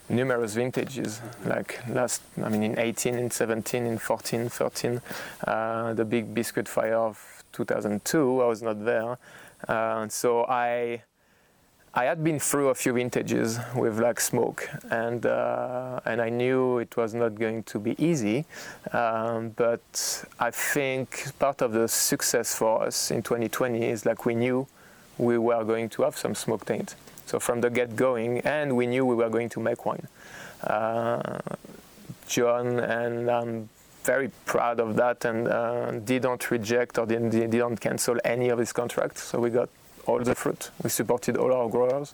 numerous vintages like last i mean in 18 in 17 in 14 13 uh, the big biscuit fire of 2002. I was not there, uh, so I I had been through a few vintages with like smoke, and uh, and I knew it was not going to be easy. Um, but I think part of the success for us in 2020 is like we knew we were going to have some smoke taint. So from the get going, and we knew we were going to make wine. Uh, John and um, very proud of that and uh, didn't reject or didn't, didn't cancel any of his contracts. So we got all the fruit. We supported all our growers.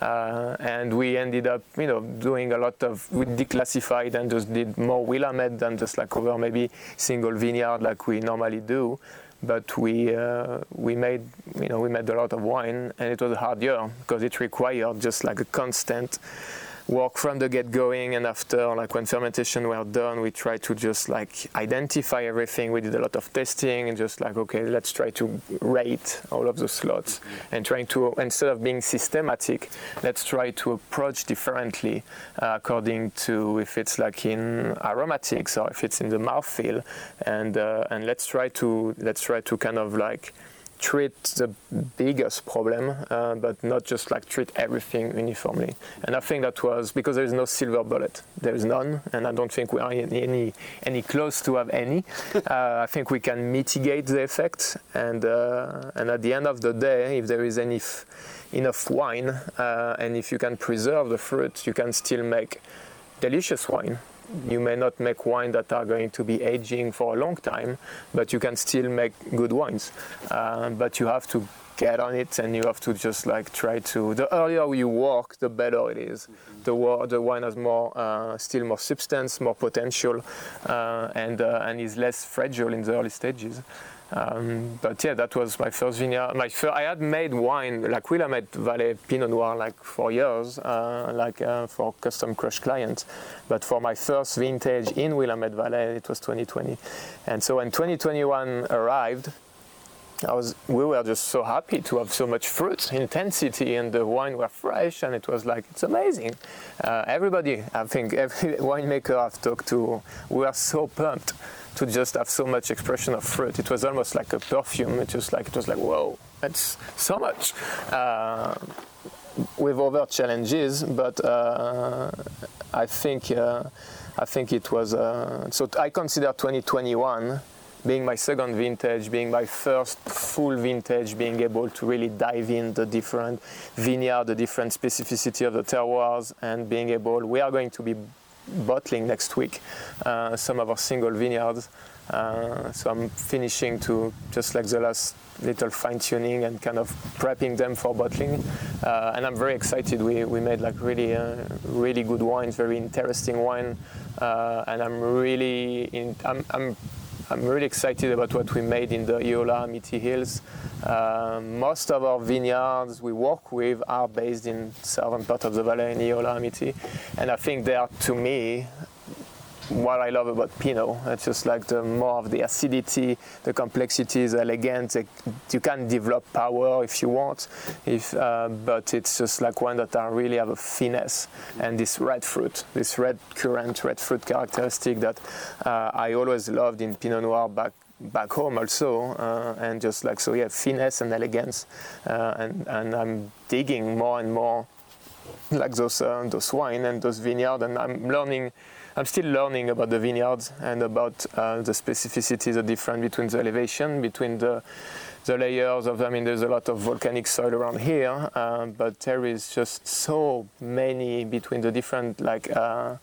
Uh, and we ended up, you know, doing a lot of, we declassified and just did more Willamette than just like over maybe single vineyard like we normally do. But we, uh, we made, you know, we made a lot of wine and it was a hard year because it required just like a constant work from the get going and after like when fermentation were done we tried to just like identify everything. We did a lot of testing and just like okay let's try to rate all of the slots and trying to instead of being systematic let's try to approach differently uh, according to if it's like in aromatics or if it's in the mouthfeel. And uh, and let's try to let's try to kind of like treat the biggest problem, uh, but not just like treat everything uniformly. And I think that was because there is no silver bullet. There is none, and I don't think we are any any close to have any. uh, I think we can mitigate the effect, and uh, and at the end of the day, if there is any enough wine, uh, and if you can preserve the fruit, you can still make delicious wine you may not make wine that are going to be aging for a long time, but you can still make good wines. Uh, but you have to get on it and you have to just like try to the earlier you work the better it is mm-hmm. the, the wine has more uh, still more substance more potential uh, and uh, and is less fragile in the early stages um, but yeah, that was my first vineyard. My first, I had made wine like Willamette Valley Pinot Noir like for years, uh, like uh, for custom crush clients. But for my first vintage in Willamette Valley, it was 2020. And so when 2021 arrived, I was, we were just so happy to have so much fruit intensity and the wine were fresh and it was like it's amazing. Uh, everybody, I think every winemaker I've talked to, we are so pumped to just have so much expression of fruit. It was almost like a perfume. It was like it was like whoa, it's so much. Uh, with other challenges, but uh, I think uh, I think it was uh, so. I consider 2021 being my second vintage, being my first full vintage, being able to really dive in the different vineyard, the different specificity of the terroirs, and being able. We are going to be bottling next week uh, some of our single vineyards. Uh, so I'm finishing to just like the last little fine tuning and kind of prepping them for bottling. Uh, and I'm very excited. We, we made like really, uh, really good wines, very interesting wine. Uh, and I'm really, in, I'm, I'm, I'm really excited about what we made in the Eola Amity Hills. Uh, most of our vineyards we work with are based in southern part of the valley in Eola Amity. And I think they are, to me, what I love about Pinot. It's just like the more of the acidity, the complexity is elegant. You can develop power if you want, if, uh, but it's just like one that I really have a finesse and this red fruit, this red currant, red fruit characteristic that uh, I always loved in Pinot Noir back back home also uh, and just like so yeah finesse and elegance uh, and and I'm digging more and more like those uh, those wine and those vineyard and I'm learning I'm still learning about the vineyards and about uh, the specificities, the difference between the elevation, between the, the layers of, I mean, there's a lot of volcanic soil around here, uh, but there is just so many between the different, like, uh,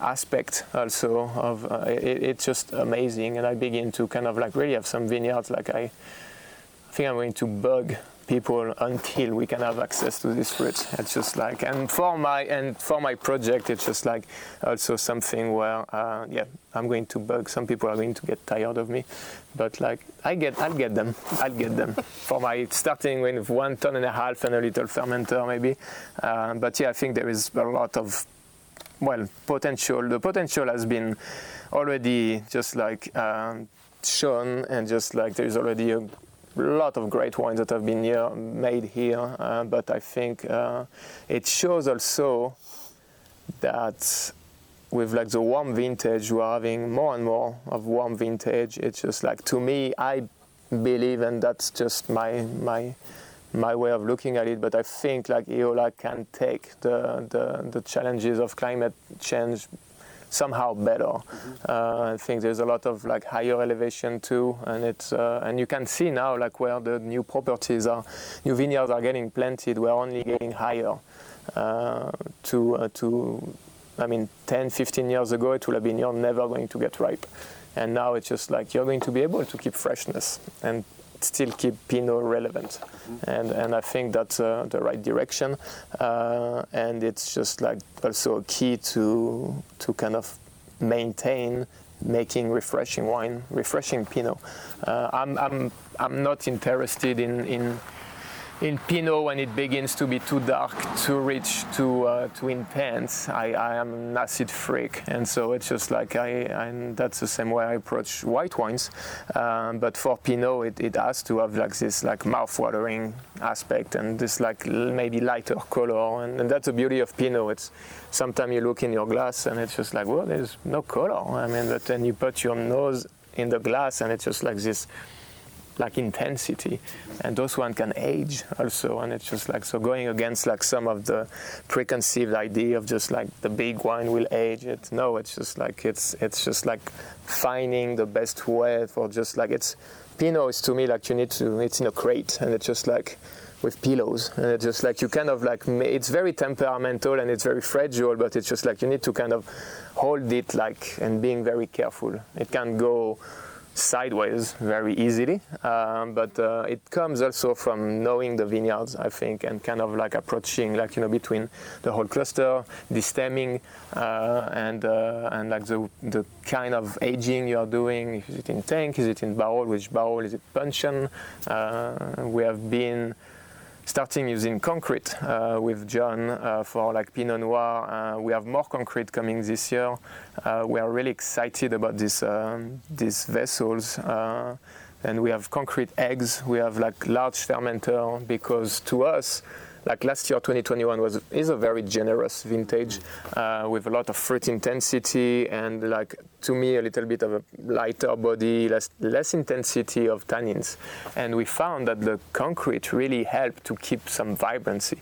aspect also of uh, it, it's just amazing. And i begin to kind of like really have some vineyards like i, I think i'm going to bug people until we can have access to this fruit. It's just like, and for my and for my project, it's just like also something where, uh, yeah, I'm going to bug. Some people are going to get tired of me, but like I get, I'll get them. I'll get them for my starting with one ton and a half and a little fermenter maybe. Uh, but yeah, I think there is a lot of well potential. The potential has been already just like um, shown, and just like there is already a lot of great wines that have been here, made here, uh, but I think uh, it shows also that with like the warm vintage, we're having more and more of warm vintage. It's just like to me, I believe, and that's just my my my way of looking at it. But I think like Eola can take the the, the challenges of climate change somehow better. Uh, I think there's a lot of like higher elevation too, and it's uh, and you can see now like where the new properties are, new vineyards are getting planted. We're only getting higher uh, to uh, to. I mean, 10, 15 years ago, it would have been you're never going to get ripe, and now it's just like you're going to be able to keep freshness and still keep Pinot relevant. Mm-hmm. And, and I think that's uh, the right direction. Uh, and it's just like also a key to, to kind of maintain making refreshing wine, refreshing Pinot. Uh, I'm, I'm, I'm not interested in, in in Pinot, when it begins to be too dark, too rich, too uh, too intense, I, I, am an acid freak, and so it's just like I, I that's the same way I approach white wines. Um, but for Pinot, it, it has to have like this like mouth-watering aspect and this like maybe lighter color, and, and that's the beauty of Pinot. It's sometimes you look in your glass and it's just like well, there's no color. I mean, but then you put your nose in the glass and it's just like this like intensity. And those one can age also and it's just like so going against like some of the preconceived idea of just like the big wine will age it. No it's just like it's it's just like finding the best way for just like it's pinot is to me like you need to it's in a crate and it's just like with pillows. And it's just like you kind of like it's very temperamental and it's very fragile but it's just like you need to kind of hold it like and being very careful. It can go sideways very easily. Um, but uh, it comes also from knowing the vineyards, I think, and kind of like approaching, like you know, between the whole cluster, destemming, uh, and uh, and like the the kind of aging you are doing. Is it in tank? Is it in barrel? Which barrel? Is it puncheon? Uh, we have been starting using concrete uh, with John uh, for like Pinot Noir. Uh, we have more concrete coming this year. We are really excited about this, um, these vessels. And we have concrete eggs. We have like large fermenter because to us, like last year 2021 was is a very generous vintage uh, with a lot of fruit intensity and like to me a little bit of a lighter body less less intensity of tannins. And we found that the concrete really helped to keep some vibrancy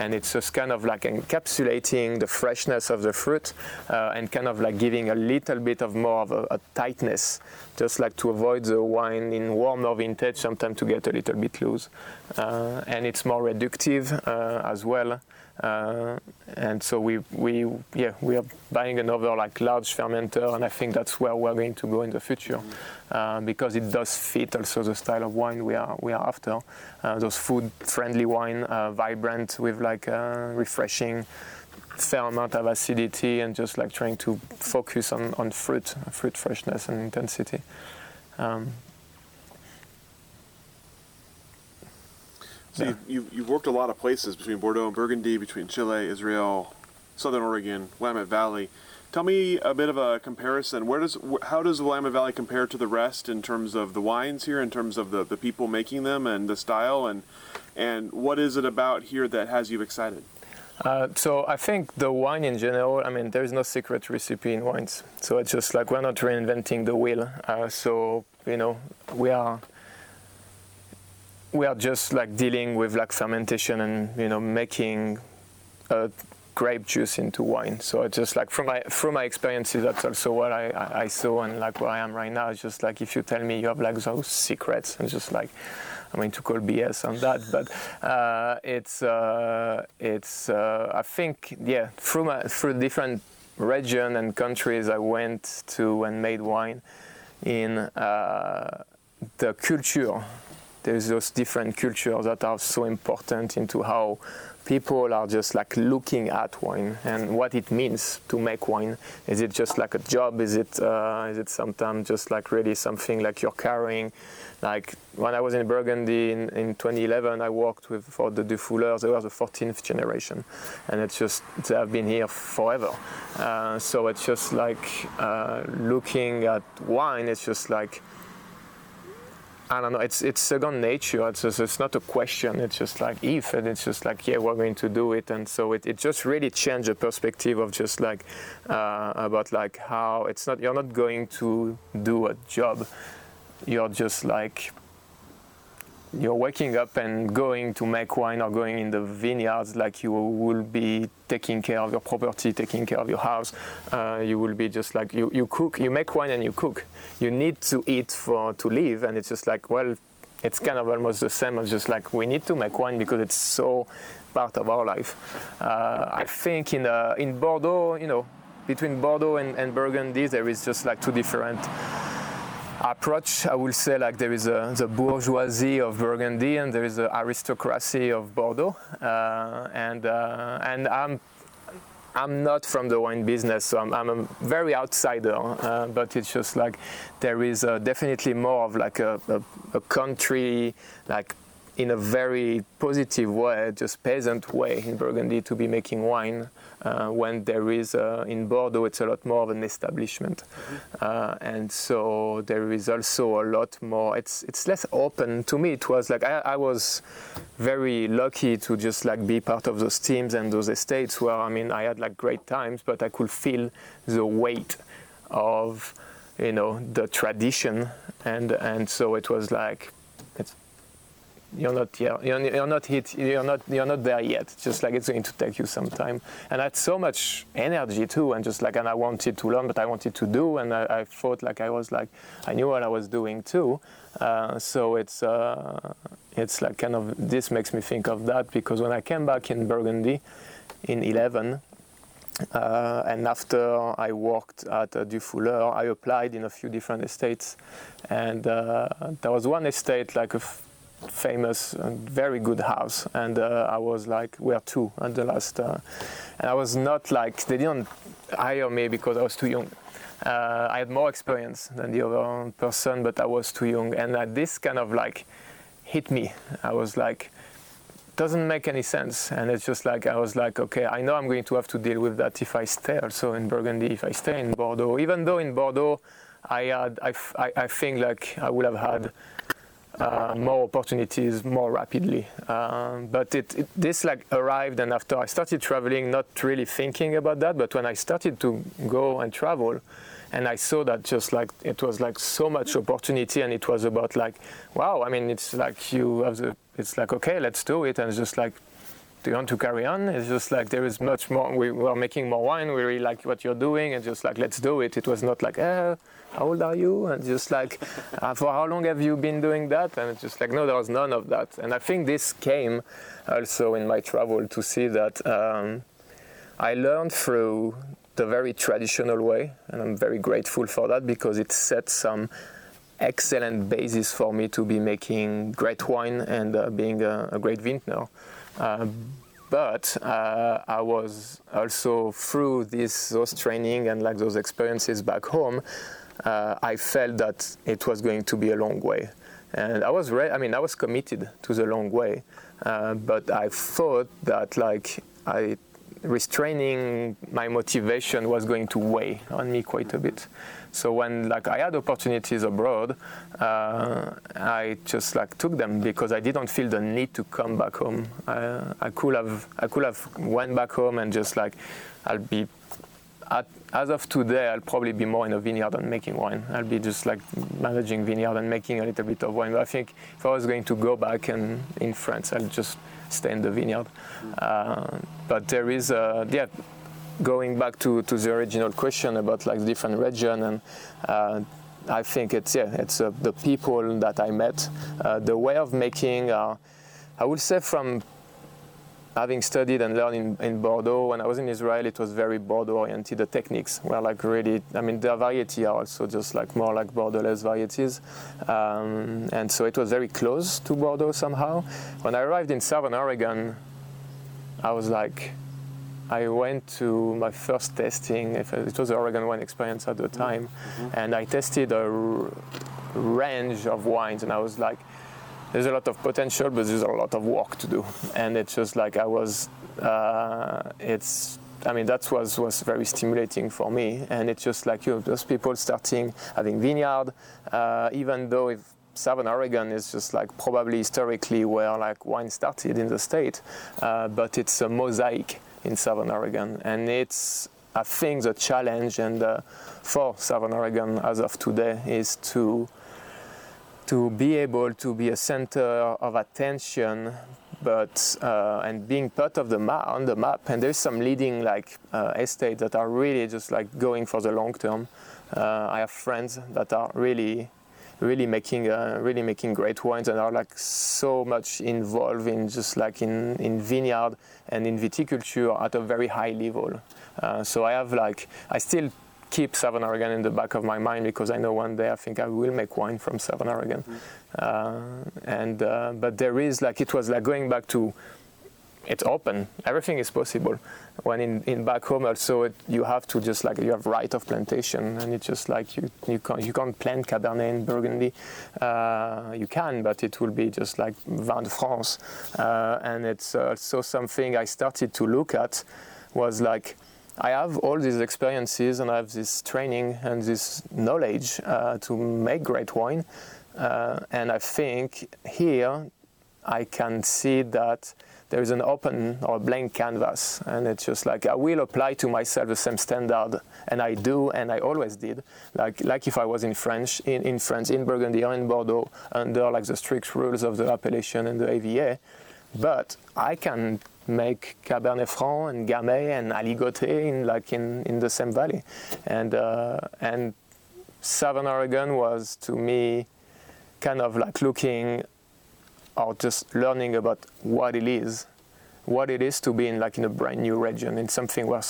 and it's just kind of like encapsulating the freshness of the fruit uh, and kind of like giving a little bit of more of a, a, tightness just like to avoid the wine in warmer vintage sometimes to get a little bit loose. Uh, and it's more reductive uh, as well uh, and so we, we, yeah, we are buying another like large fermenter, and I think that's where we're going to go in the future, uh, because it does fit also the style of wine we are we are after. Uh, those food-friendly wine, uh, vibrant with like uh, refreshing, fair amount of acidity, and just like trying to focus on on fruit, fruit freshness and intensity. Um, So yeah. you've, you've worked a lot of places between Bordeaux and Burgundy, between Chile, Israel, Southern Oregon, Willamette Valley. Tell me a bit of a comparison. Where does how does Willamette Valley compare to the rest in terms of the wines here, in terms of the, the people making them and the style, and and what is it about here that has you excited? Uh, so I think the wine in general. I mean, there is no secret recipe in wines. So it's just like we're not reinventing the wheel. Uh, so you know, we are we are just like dealing with like fermentation and you know making grape juice into wine. So it's just like from my from my experiences, that's also what I, I, I saw and like where I am right now. It's just like if you tell me you have like those secrets, and just like I mean to call BS on that, but uh, it's uh, it's uh, I think yeah through my, through different region and countries I went to and made wine in uh, the culture there's those different cultures that are so important into how people are just like looking at wine and what it means to make wine. Is it just like a job? Is it uh, is it sometimes just like really something like you're carrying? Like when I was in Burgundy in, in 2011, I worked with for the Dufouleurs. They were the 14th generation, and it's just they have been here forever. Uh, so it's just like uh, looking at wine. It's just like I don't know. It's it's second nature. It's just, it's not a question. It's just like if, and it's just like yeah, we're going to do it. And so it, it just really changed the perspective of just like uh, about like how it's not you're not going to do a job. You're just like you're waking up and going to make wine or going in the vineyards like you will be taking care of your property, taking care of your house. Uh, you will be just like you, you cook, you make wine and you cook. You need to eat for to live, and it's just like well, it's kind of almost the same as just like we need to make wine because it's so part of our life. Uh, I think in uh, in Bordeaux, you know, between Bordeaux and, and Burgundy, there is just like two different approach, I will say like there is a, the bourgeoisie of Burgundy and there is the aristocracy of Bordeaux, uh, and uh, and I'm I'm not from the wine business, so I'm, I'm a very outsider. Uh, but it's just like there is definitely more of like a, a, a country like in a very positive way, just peasant way in Burgundy to be making wine. Uh, when there is uh, in Bordeaux, it's a lot more of an establishment, mm-hmm. uh, and so there is also a lot more. It's it's less open. To me, it was like I, I, was very lucky to just like be part of those teams and those estates where I mean I had like great times, but I could feel the weight of you know the tradition, and and so it was like you're not here. You're, you're, not hit. You're not. You're not there yet. Just like it's going to take you some time. And I had so much energy too, and just like and I wanted to learn, but I wanted to do, and I, I thought like I was like I knew what I was doing too. Uh, so it's uh, it's like kind of this makes me think of that because when I came back in Burgundy in 11. Uh, and after I worked at uh, Dufouleur, I applied in a few different estates, and uh, there was one estate like a famous and very good house. And uh, i was like we are two at the last uh, and i was not like they didn't hire me because i was too young. Uh, i had more experience than the other person but i was too young. And uh, this kind of like hit me. I was like doesn't make any sense. And it's just like i was like okay i know i'm going to have to deal with that if i stay also in burgundy if i stay in bordeaux. Even though in bordeaux i had i, I, I think like i would have had uh, more opportunities more rapidly. Um, but it, it, this like arrived, and after I started traveling, not really thinking about that, but when I started to go and travel, and I saw that just like it was like so much opportunity, and it was about like, wow, I mean, it's like you have the, it's like okay, let's do it, and it's just like do you want to carry on? It's just like there is much more. We, we are making more wine. We really like what you're doing, and just like let's do it. It was not like, eh, how old are you? And just like, uh, for how long have you been doing that? And just like, no, there was none of that. And I think this came also in my travel to see that um, I learned through the very traditional way, and I'm very grateful for that because it set some excellent basis for me to be making great wine and uh, being a, a, great vintner. Uh, but uh, I was also through this those training and like those experiences back home uh, I felt that it was going to be a long way. And I was, re- I mean, I was committed to the long way, uh, but I thought that like I restraining my motivation was going to weigh on me quite a bit. So when like I had opportunities abroad, uh, I just like took them because I didn't feel the need to come back home. I, I could have I could have went back home and just like I'll be at, as of today, I'll probably be more in a vineyard than making wine. I'll be just like managing vineyard and making a little bit of wine. But I think if I was going to go back and in France, I'll just stay in the vineyard. Uh, but there is, yeah, going back to, to the original question about like different region and. Uh, I think it's yeah, it's uh, the people that I met, uh, the way of making. I would say from having studied and learned in, in, Bordeaux, when I was in Israel, it was very Bordeaux oriented. The techniques were like really, I mean, the variety are also just like more like Bordelais varieties. Um, and so it was very close to Bordeaux somehow. When I arrived in Southern Oregon, I was like, I went to my first testing. It was the Oregon wine experience at the time, mm-hmm. and I tested a r- range of wines, and I was like, there's a lot of potential, but there's a lot of work to do. And it's just like I was, uh, it's, I mean, that was, was very stimulating for me. And it's just like, you know, those people starting having vineyard, uh, even though if Southern Oregon is just like probably historically where like wine started in the state, uh, but it's a mosaic in Southern Oregon. And it's, I think the challenge and for Southern Oregon as of today is to to be able to be a center of attention but uh, and being part of the map on the map. And there's some leading like uh, estates that are really just like going for the long term. Uh, i have friends that are really really making uh, really making great wines and are like so much involved in just like in in vineyard and in viticulture at a very high level. Uh, so i have like i still keep Southern Oregon in the back of my mind because I know one day I think I will make wine from Southern Oregon. Mm. Uh, and uh, but there is like it was like going back to it's open. Everything is possible. When in, in back home also it, you have to just like you have right of plantation and it's just like you you can't you can't plant Cabernet in Burgundy. Uh, you can, but it will be just like Vin de France. Uh, and it's also something I started to look at was like I have all these experiences and I have this training and this knowledge uh, to make great wine. Uh, and I think here I can see that there is an open or blank canvas, and it's just like I will apply to myself the same standard, and I do, and I always did. Like like if I was in French, in, in France, in Burgundy or in Bordeaux, under like the strict rules of the appellation and the AVA, but I can make Cabernet Franc and Gamay and Aligoté in like in, in the same valley, and uh, and Southern Oregon was to me kind of like looking or just learning about what it is, what it is to be in like in a brand new region in something where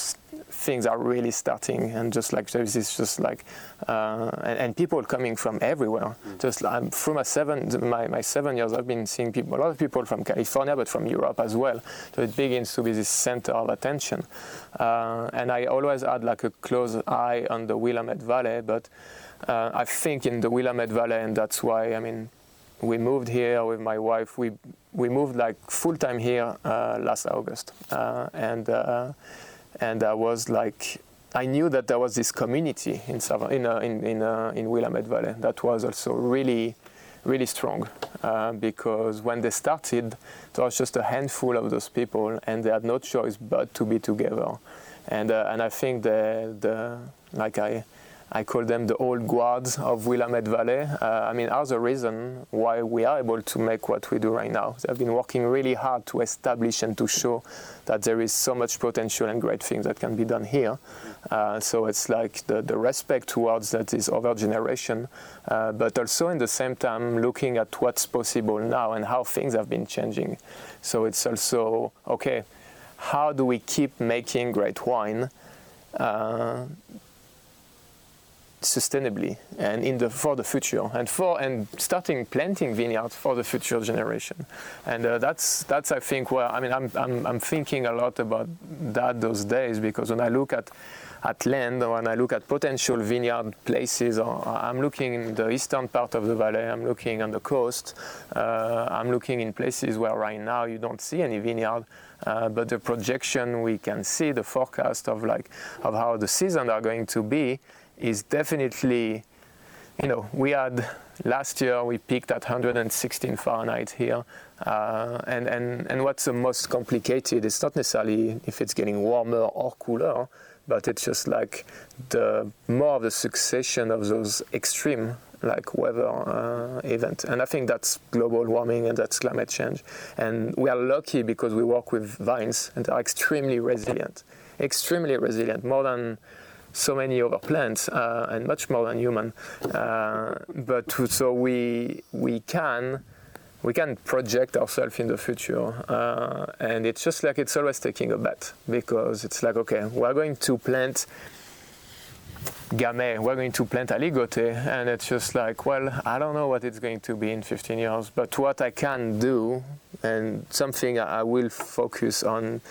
things are really starting and just like there is this just like uh, and, and, people coming from everywhere. Mm. just through my seven my, my seven years i've been seeing people a lot of people from california but from europe as well. So it begins to be this center of attention. Uh, and i always had like a close eye on the willamette valley but uh, i think in the willamette valley and that's why i mean we moved here with my wife. We we moved like full time here uh, last august. Uh, and uh, and I was like, I knew that there was this community in in uh, in in, uh, in Willamette Valley that was also really really strong uh, because when they started, there was just a handful of those people, and they had no choice but to be together. And uh, and I think the the like I I call them the old guards of Willamette Valley. Uh, I mean, are the reason why we are able to make what we do right now. They've been working really hard to establish and to show that there is so much potential and great things that can be done here. Uh, so it's like the, the respect towards that is over generation, uh, but also in the same time looking at what's possible now and how things have been changing. So it's also, okay, how do we keep making great wine? Sustainably and in the for the future and for and starting planting vineyards for the future generation. And uh, that's that's I think where I mean I'm, I'm I'm thinking a lot about that those days because when I look at at land when I look at potential vineyard places or I'm looking in the eastern part of the valley I'm looking on the coast uh, I'm looking in places where right now you don't see any vineyard uh, but the projection we can see the forecast of like of how the seasons are going to be is definitely, you know, we had last year we peaked at 116 Fahrenheit here, uh, and, and, and what's the most complicated is not necessarily if it's getting warmer or cooler, but it's just like the more of the succession of those extreme like weather uh, event. And I think that's global warming and that's climate change. And we are lucky because we work with vines and are extremely resilient, extremely resilient, more than so many other plants uh, and much more than human. Uh, but so we we can we can project ourselves in the future, uh, and it's just like it's always taking a bet because it's like okay, we're going to plant. Gamay, we're going to plant aligote, and it's just like, well, I don't know what it's going to be in 15 years, but what I can do, and something I will focus on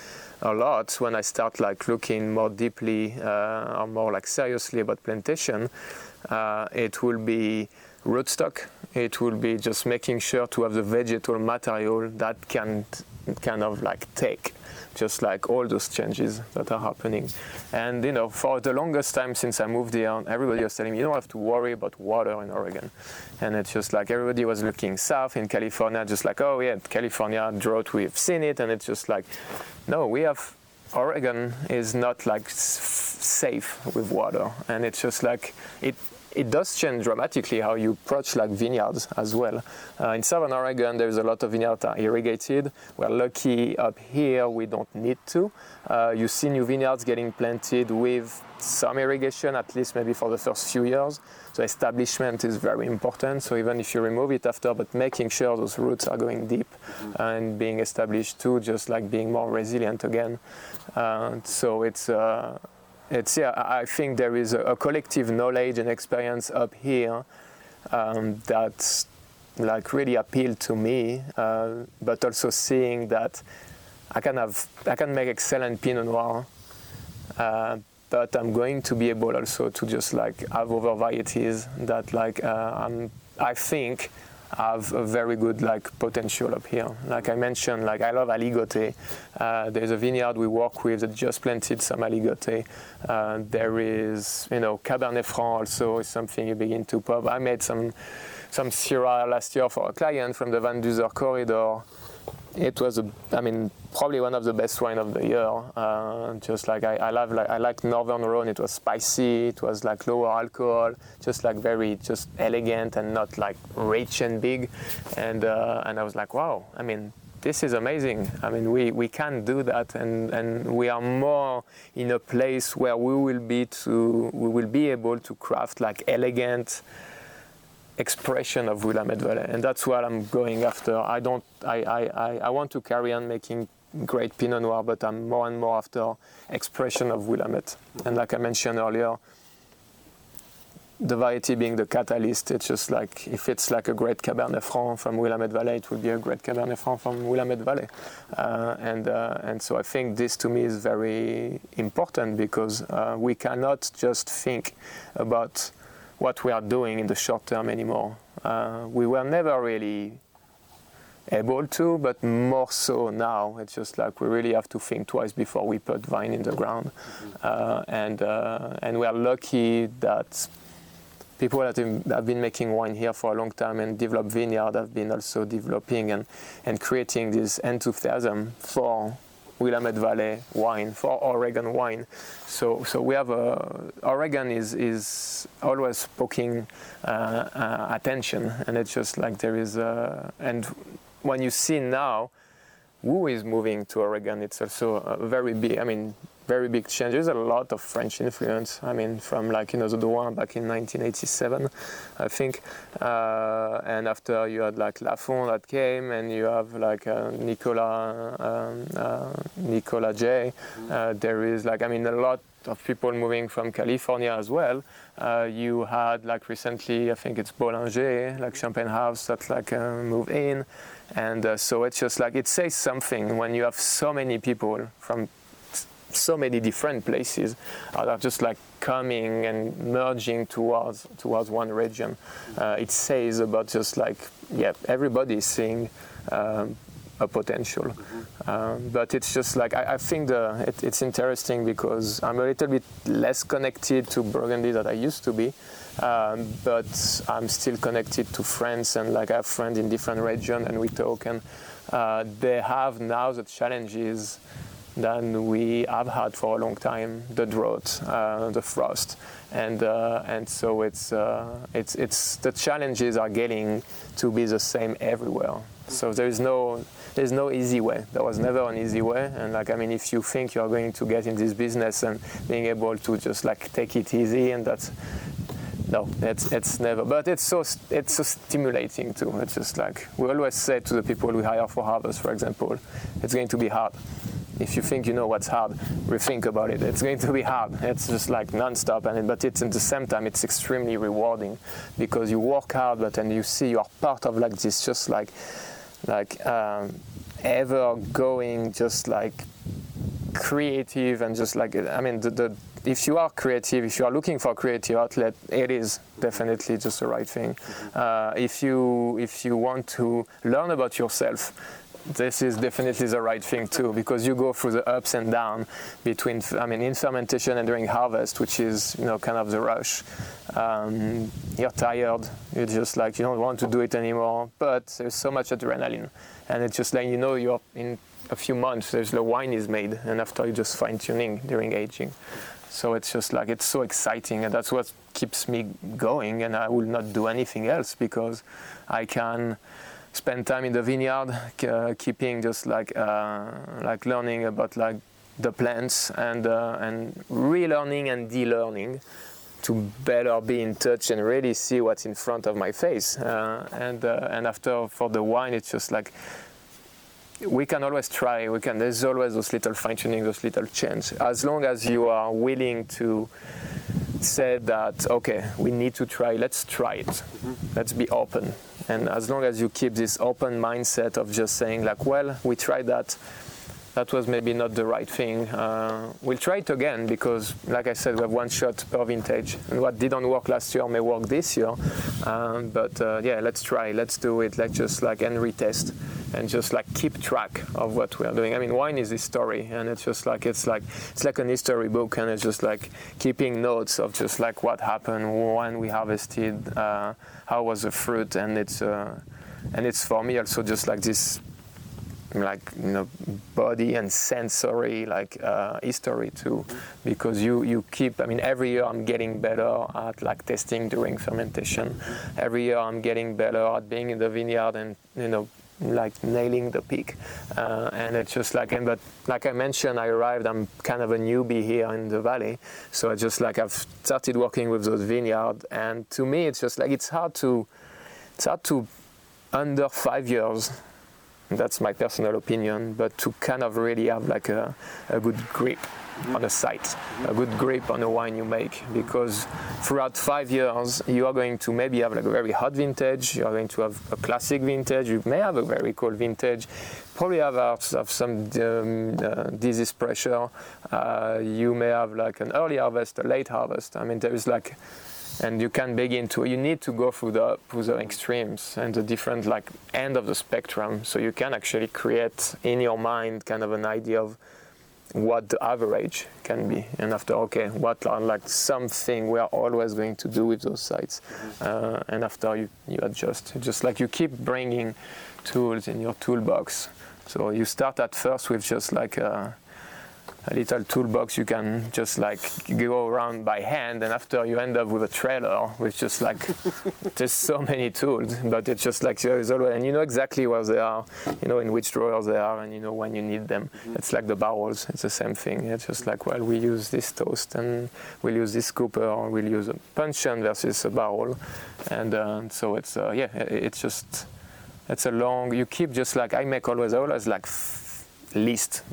a lot when I start like looking more deeply uh, or more like seriously about plantation. Uh, it will be rootstock. It will be just making sure to have the vegetal material that can kind of like take just like all those changes that are happening. And you know, for the longest time since I moved here, everybody was telling me you don't have to worry about water in Oregon. And it's just like everybody was looking south in California, just like, oh yeah, California drought, we've seen it, and it's just like, no, we have Oregon is not like safe with water, and it's just like it it does change dramatically how you approach like vineyards as well. Uh, in southern Oregon, there's a lot of vineyards are irrigated. We're lucky up here we don't need to. Uh, you see new vineyards getting planted with some irrigation, at least maybe for the first few years. So establishment is very important. So even if you remove it after, but making sure those roots are going deep mm-hmm. and being established too, just like being more resilient again. Uh, so it's uh, it's yeah i think there is a, a collective knowledge and experience up here um, that's like really appealed to me uh, but also seeing that i can have i can make excellent pinot noir uh, but i'm going to be able also to just like have other varieties that like uh, I'm, i think have a very good like potential up here. Like I mentioned, like I love aligote. Uh, there's a vineyard we work with that just planted some aligote. Uh, there is, you know, Cabernet Franc also is something you begin to pop. I made some some Syrah last year for a client from the Van Duzer corridor it was a, I mean, probably one of the best wine of the year. Uh, just like I, I love, like I like Northern Rhone. It was spicy. It was like lower alcohol, just like very, just elegant and not like rich and big. And uh, and I was like, wow. I mean, this is amazing. I mean, we, we can do that, and, and we are more in a place where we will be to we will be able to craft like elegant expression of Willamette Valley, and that's what I'm going after. I don't, I, I, I want to carry on making great Pinot Noir, but I'm more and more after expression of Willamette. And like I mentioned earlier, the variety being the catalyst, it's just like if it's like a great Cabernet Franc from Willamette Valley, it would be a great Cabernet Franc from Willamette Valley. Uh, and, uh, and so I think this to me is very important because uh, we cannot just think about what we are doing in the short term anymore. Uh, we were never really able to, but more so now. It's just like we really have to think twice before we put vine in the ground, uh, and uh, and we are lucky that people that have been making wine here for a long time and developed vineyard have been also developing and, and creating this enthusiasm for Willamette Valley wine, for Oregon wine. So, so we have a, Oregon is, is always poking uh, uh, attention, and it's just like there is, a, and when you see now who is moving to Oregon, it's also a very big, I mean, very big change. There's a lot of French influence. I mean, from like you know the Drouhin back in 1987, I think, uh, and after you had like Lafon that came, and you have like uh, Nicolas um, uh, J. Uh, there is like I mean a lot of people moving from California as well. Uh, you had like recently, I think it's Bollinger, like Champagne House that like uh, in, and uh, so it's just like it says something when you have so many people from so many different places that are just like coming and merging towards towards one region. Uh, it says about just like yeah, everybody is seeing um, a potential. Mm-hmm. Um, but it's just like I, I think the it, it's interesting because I'm a little bit less connected to Burgundy than I used to be. Um, but I'm still connected to friends and like I have friends in different regions and we talk and uh, they have now the challenges than we have had for a long time the drought, uh, the frost, and uh, and so it's uh, it's it's the challenges are getting to be the same everywhere. So there is no there's no easy way. There was never an easy way. And like I mean, if you think you're going to get in this business and being able to just like take it easy, and that's no, it's it's never. But it's so it's so stimulating too. It's just like we always say to the people we hire for Harvest, for example, it's going to be hard if you think you know what's hard, rethink about it. It's going to be hard. It's just like non-stop, and but it's at the same time it's extremely rewarding because you work hard, but then you see you are part of like this, just like like um, ever going, just like creative and just like I mean the, the if you are creative, if you are looking for a creative outlet, it is definitely just the right thing. Mm-hmm. Uh, if you if you want to learn about yourself, this is definitely the right thing too because you go through the ups and downs between i mean in fermentation and during harvest which is you know kind of the rush. Um, you're tired. You're just like you don't want to do it anymore but there's so much adrenaline and it's just like you know you're in a few months there's the wine is made and after you just fine tuning during aging. So it's just like it's so exciting and that's what keeps me going and i will not do anything else because i can spend time in the vineyard, uh, keeping just like uh, like learning about like the plants and uh, and relearning and de-learning to better be in touch and really see what's in front of my face. Uh, and uh, and after for the wine, it's just like we can always try. We can. There's always those little fine tuning, those little changes. As long as you are willing to say that, okay, we need to try. Let's try it. Mm-hmm. Let's be open and as long as you keep this open mindset of just saying like, well, we tried that, that was maybe not the right thing. Uh, we'll try it again because, like I said, we have one shot per vintage, and what didn't work last year may work this year. Um, but uh, yeah, let's try, let's do it. Let's just like and retest and just like keep track of what we are doing. I mean, wine is a story, and it's just like it's like it's like an history book, and it's just like keeping notes of just like what happened when we harvested. Uh, how was the fruit, and it's uh, and it's for me also just like this like you know body and sensory like uh, history too. Because you you keep i mean every year i'm getting better at like testing during fermentation. Every year i'm getting better at being in the vineyard and you know like nailing the peak. Uh, and it's just like and but like i mentioned i arrived i'm kind of a newbie here in the valley. So i just like i've started working with those vineyard. And to me it's just like it's hard to it's hard to under five years that's my personal opinion but to kind of really have like a, a good grip on a site, a good grip on the wine you make, because throughout five years you are going to maybe have like a very hot vintage, you are going to have a classic vintage, you may have a very cold vintage, probably have, have some um, uh, disease pressure, uh, you may have like an early harvest, a late harvest. I mean, there is like and you can begin to you need to go through the through the extremes and the different like end of the spectrum so you can actually create in your mind kind of an idea of what the average can be. And after okay what are like something we are always going to do with those sites uh, and after you, you adjust just like you keep bringing tools in your toolbox. So you start at first with just like a, a little toolbox you can just like go around by hand and after you end up with a trailer with just like just so many tools but it's just like there is always and you know exactly where they are you know in which drawers they are and you know when you need them. It's like the barrels it's the same thing. It's just like well we use this toast and we'll use this cooper or we'll use a puncheon versus a barrel and uh, so it's uh, yeah it's just it's a long you keep just like i make always always like list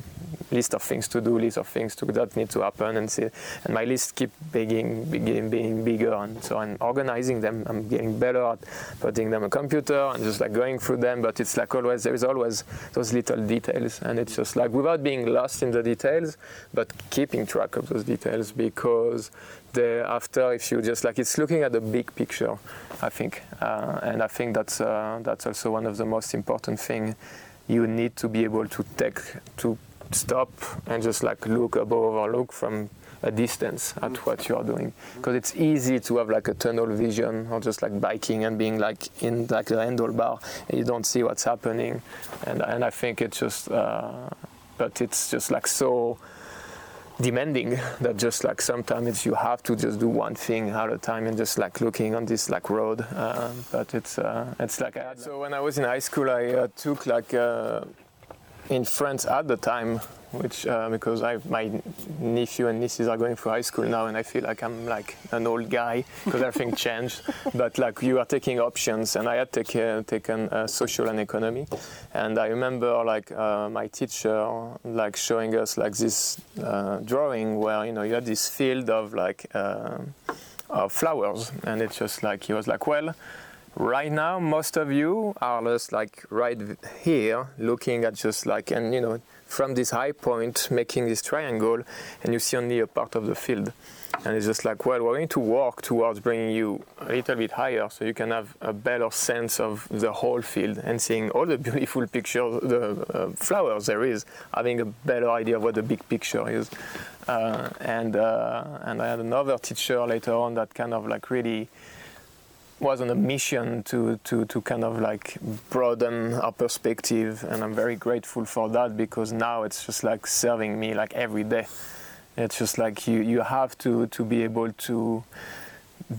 list of things to do list of things to that need to happen and see and my list keep being being being bigger and so i'm organizing them. I'm getting better at putting them on a computer and just like going through them but it's like always there is always those little details and it's just like without being lost in the details but keeping track of those details because after if you just like it's looking at the big picture i think uh, and i think that's uh, that's also one of the most important thing you need to be able to take to stop and just like look above or look from a distance at what you are doing. Because it's easy to have like a tunnel vision or just like biking and being like in like the handlebar and you don't see what's happening. And and I think it's just uh, but it's just like so demanding that just like sometimes you have to just do one thing at a time and just like looking on this like road uh, but it's uh, it's like I, so when I was in high school I uh, took like uh, in France at the time which uh, because I, my nephew and nieces are going through high school now, and I feel like I'm like an old guy because everything changed. But like you are taking options, and I had take, uh, taken uh, social and economy, and I remember like uh, my teacher like showing us like this uh, drawing where you know you had this field of like uh, of flowers, and it's just like he was like, well right now most of you are just like right here looking at just like and you know from this high point making this triangle and you see only a part of the field. And it's just like well we're going to work towards bringing you a little bit higher so you can have a better sense of the whole field and seeing all the beautiful pictures the uh, flowers there is having a better idea of what the big picture is. Uh, and uh, and I had another teacher later on that kind of like really was on a mission to, to, to kind of like broaden our perspective and I'm very grateful for that because now it's just like serving me like every day. It's just like you, you have to, to be able to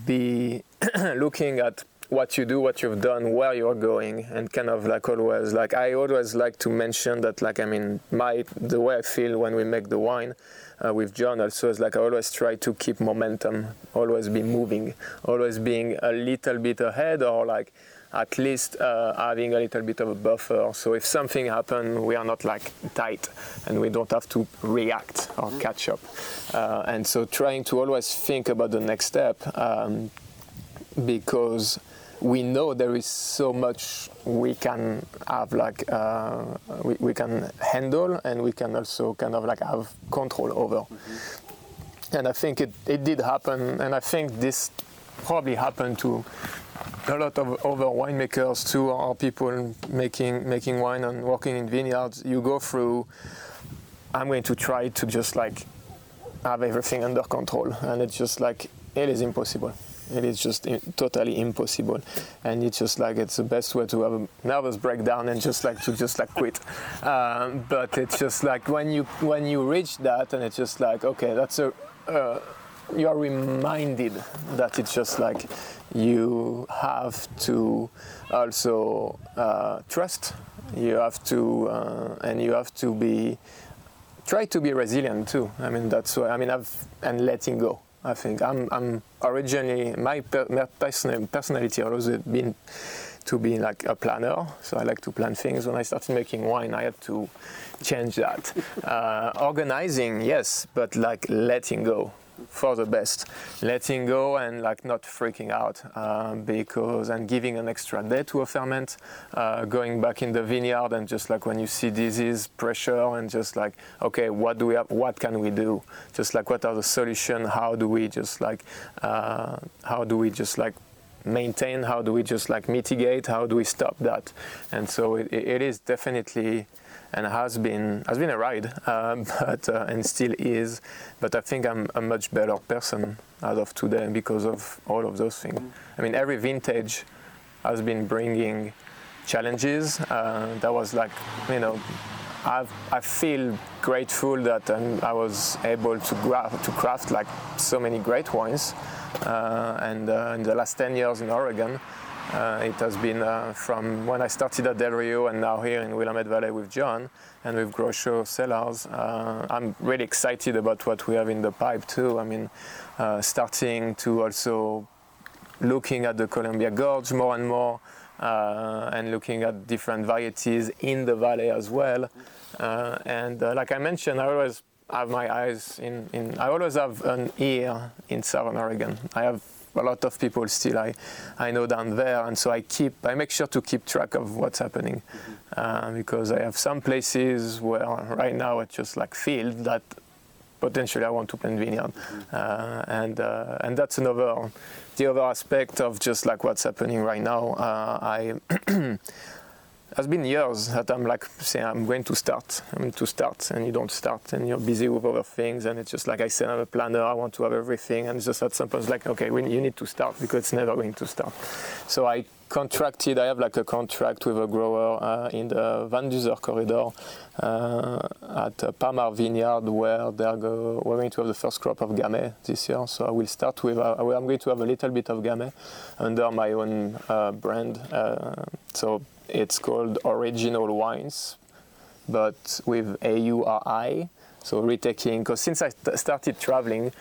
be looking at what you do, what you've done, where you're going, and kind of like always like I always like to mention that like I mean my the way I feel when we make the wine uh, with John also is like I always try to keep momentum, always be moving, always being a little bit ahead or like at least uh, having a little bit of a buffer. So if something happens, we are not like tight and we don't have to react or catch up. Uh, and so trying to always think about the next step um, because we know there is so much we can have like uh, we, we can handle and we can also kind of like have control over. Mm-hmm. and i think it, it did happen and i think this probably happened to a lot of other winemakers too or people making making wine and working in vineyards. You go through i'm going to try to just like have everything under control and it's just like it is impossible it is just totally impossible, and it's just like it's the best way to have a nervous breakdown and just like to just like quit. Um, but it's just like when you when you reach that, and it's just like okay, that's a uh, you are reminded that it's just like you have to also uh, trust. You have to uh, and you have to be try to be resilient too. I mean that's why I mean I've and letting go I think I'm, I'm originally my, per, my personal, personality always been to be like a planner, so I like to plan things. When I started making wine, I had to change that. Uh, organizing, yes, but like letting go for the best. Letting go and like not freaking out uh, because and giving an extra day to a ferment, uh, going back in the vineyard and just like when you see disease, pressure, and just like okay, what do we have? What can we do? Just like what are the solutions? How do we just like uh, how do we just like maintain? How do we just like mitigate? How do we stop that? And so it, it is definitely and has been has been a ride, uh, but uh, and still is. But I think I'm a much better person as of today because of all of those things. I mean, every vintage has been bringing challenges. Uh, that was like, you know, I've, I feel grateful that um, I was able to, to craft like so many great wines. Uh, and uh, in the last 10 years in Oregon, uh, it has been uh, from when I started at Del Rio and now here in Willamette Valley with John and with Grochau Cellars. Uh, I'm really excited about what we have in the pipe too. I mean, uh, starting to also looking at the Columbia Gorge more and more uh, and looking at different varieties in the valley as well. Uh, and like I mentioned, I always have my eyes in, in, I always have an ear in Southern Oregon. I have a lot of people still I, I know down there, and so I keep I make sure to keep track of what's happening mm-hmm. uh, because I have some places where right now it's just like field that potentially I want to plant vineyard, mm-hmm. uh, and uh, and that's another the other aspect of just like what's happening right now. Uh, I has been years that I'm like saying I'm going to start, I'm to start, and you don't start, and you're busy with other things, and it's just like I said, I'm a planner, I want to have everything, and just at some point it's like, okay, we, you need to start because it's never going to start. So I contracted, I have like a contract with a grower uh, in the Van Duzer corridor uh, at uh, Palmar Vineyard where they're go, we're going to have the first crop of Gamay this year. So I will start with, uh, I'm going to have a little bit of Gamay under my own uh, brand. Uh, so it's called Auriginal Wines, but with A U R I. So retaking, because since I started traveling,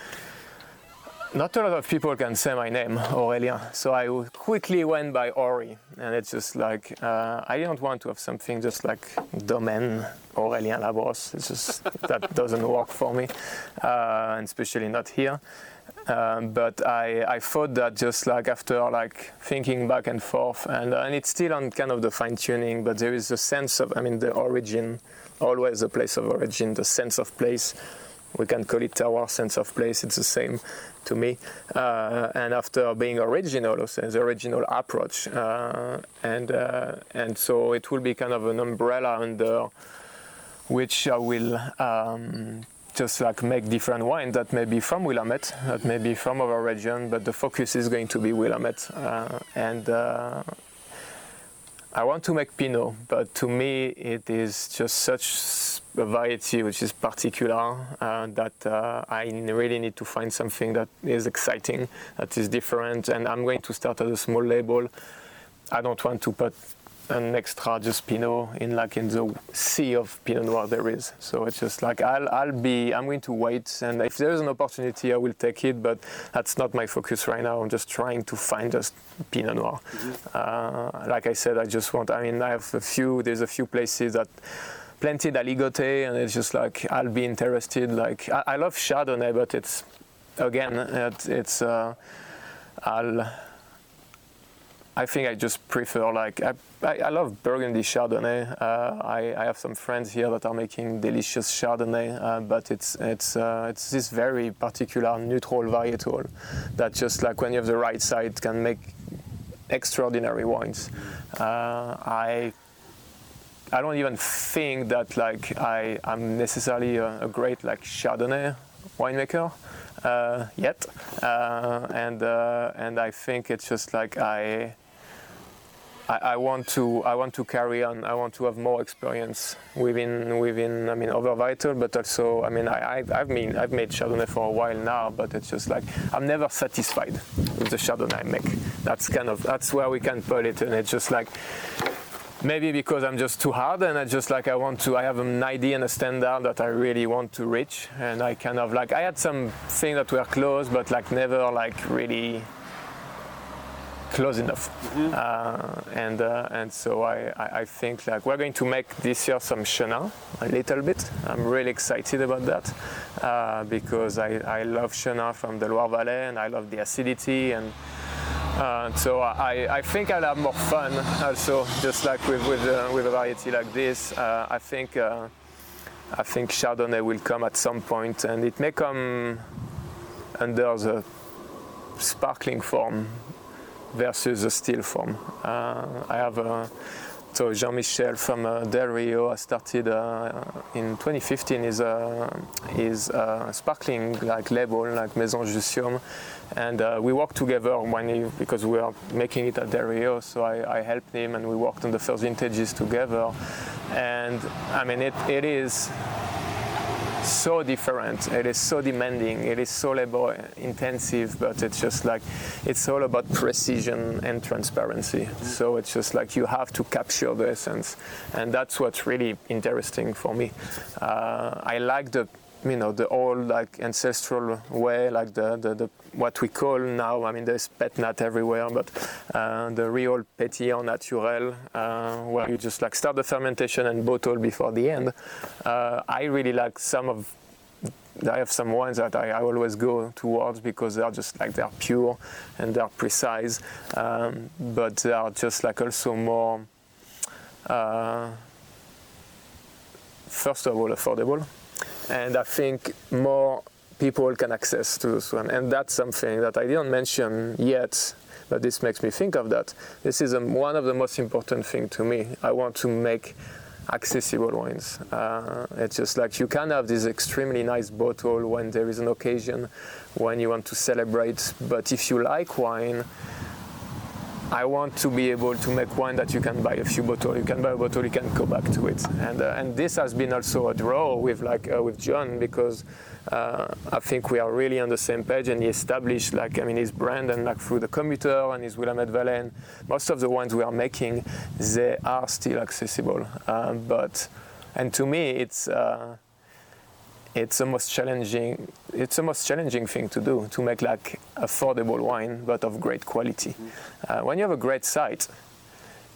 not a lot of people can say my name, Aurélien. So I quickly went by Ori, and it's just like uh, I didn't want to have something just like Domaine Aurélien Labrosse. It's just that doesn't work for me, uh, and especially not here. Um, but I, I thought that just like after like thinking back and forth, and, uh, and it's still on kind of the fine tuning, but there is a sense of, I mean, the origin, always a place of origin, the sense of place. We can call it our sense of place, it's the same to me. Uh, and after being original, also the original approach, uh, and uh, and so it will be kind of an umbrella under which I will um, just like make different wine that may be from Willamette, that may be from our region, but the focus is going to be Willamette. Uh, and uh, I want to make Pinot, but to me it is just such a variety which is particular uh, that uh, I really need to find something that is exciting, that is different, and I'm going to start at a small label. I don't want to put an extra just Pinot in like in the sea of Pinot Noir there is. So it's just like I'll I'll be I'm going to wait and if there's an opportunity I will take it, but that's not my focus right now. I'm just trying to find just Pinot Noir. Mm-hmm. Uh, like I said, I just want. I mean, I have a few. There's a few places that planted aligoté and it's just like I'll be interested. Like I, I love Chardonnay, but it's again it, it's uh, I'll I think I just prefer like I, I, I love Burgundy Chardonnay. Uh, I, I, have some friends here that are making delicious Chardonnay, uh, but it's it's uh, it's this very particular neutral varietal that just like when you have the right side can make extraordinary wines. Uh, I I don't even think that like I am necessarily a, a, great like Chardonnay winemaker uh, yet, uh, and and I think it's just like I I, I, want to I want to carry on. I want to have more experience within within I mean over vital, but also I mean I, I have mean I've made Chardonnay for a while now, but it's just like I'm never satisfied with the Chardonnay I make. That's kind of that's where we can put it, and it's just like maybe because I'm just too hard and I just like I want to I have an idea and a standard that I really want to reach and I kind of like I had some things that were close but like never like really close enough. Mm-hmm. Uh, and uh, and so I, I, I, think like we're going to make this year some Chenin a little bit. I'm really excited about that uh, because I, I love Chenin from the Loire Valley and I love the acidity and. Uh, so I, I think I'll have more fun also, just like with with, uh, with a variety like this. Uh, I think I think Chardonnay will come at some point, and it may come under the sparkling form versus a steel form. Uh, I have a So Jean-Michel from uh, Del Rio started uh, in 2015 is a is a sparkling like label like Maison Jussiaume, and uh, we worked together when he, because we are making it at Del Rio. So I, I helped him and we worked on the first vintages together, and I mean it, it is so different. It is so demanding. It is so labor intensive, but it's just like it's all about precision and transparency. So it's just like you have to capture the essence, and that's what's really interesting for me. Uh, I like the you know the old like ancestral way, like the, the, the what we call now. I mean, there's pet nat everywhere, but uh, the real pétillant naturel, uh, where you just like start the fermentation and bottle before the end. Uh, I really like some of. I have some wines that I, I, always go towards because they are just like they are pure and they are precise, um, but they are just like also more. Uh, first of all, affordable and I think more people can access to this one. And that's something that I didn't mention yet, but this makes me think of that. This is a, one of the most important things to me. I want to make accessible wines. Uh, it's just like you can have this extremely nice bottle when there is an occasion, when you want to celebrate, but if you like wine, I want to be able to make wine that you can buy a few bottles. You can buy a bottle, you can go back to it, and uh, and this has been also a draw with like uh, with John because uh, I think we are really on the same page, and he established like I mean his brand and like through the commuter and his Willamette Valen. most of the wines we are making, they are still accessible, uh, but and to me it's uh, it's the most challenging it's the most challenging thing to do to make like affordable wine but of great quality mm-hmm. uh, when you have a great site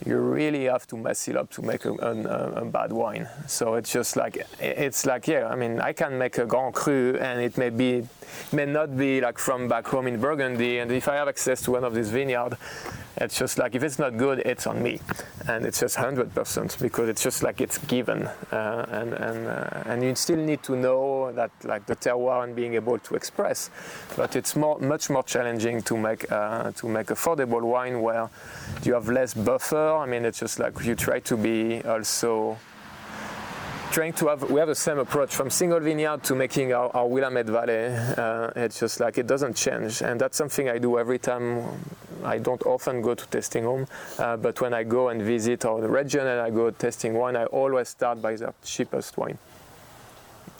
you really have to mess it up to make a, a, a, bad wine. So it's just like it's like yeah. I mean, I can make a Grand Cru, and it may be may not be like from back home in Burgundy. And if I have access to one of these vineyards, it's just like if it's not good, it's on me, and it's just hundred percent because it's just like it's given, uh, and and uh, and you still need to know that like the terroir and being able to express, but it's more much more challenging to make uh, to make affordable wine where you have less buffer. I mean, it's just like you try to be also trying to have we have the same approach from single vineyard to making our, our Willamette Valley. Uh, it's just like it doesn't change, and that's something I do every time. I don't often go to tasting room, uh, but when I go and visit our region and I go tasting wine, I always start by the cheapest wine.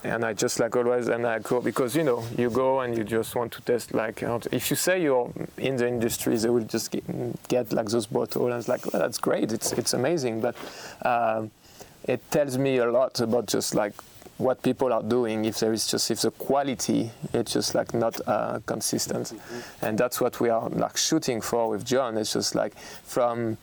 And I just like always, and I go because you know you go and you just want to test like if you say you're in the industry, they will just get, get like those bottles and it's like well, that's great, it's it's amazing, but. Uh, it tells me a lot about just like what people are doing if there is just if the quality it's just like not uh, consistent mm-hmm. and that's what we are like shooting for with john it's just like from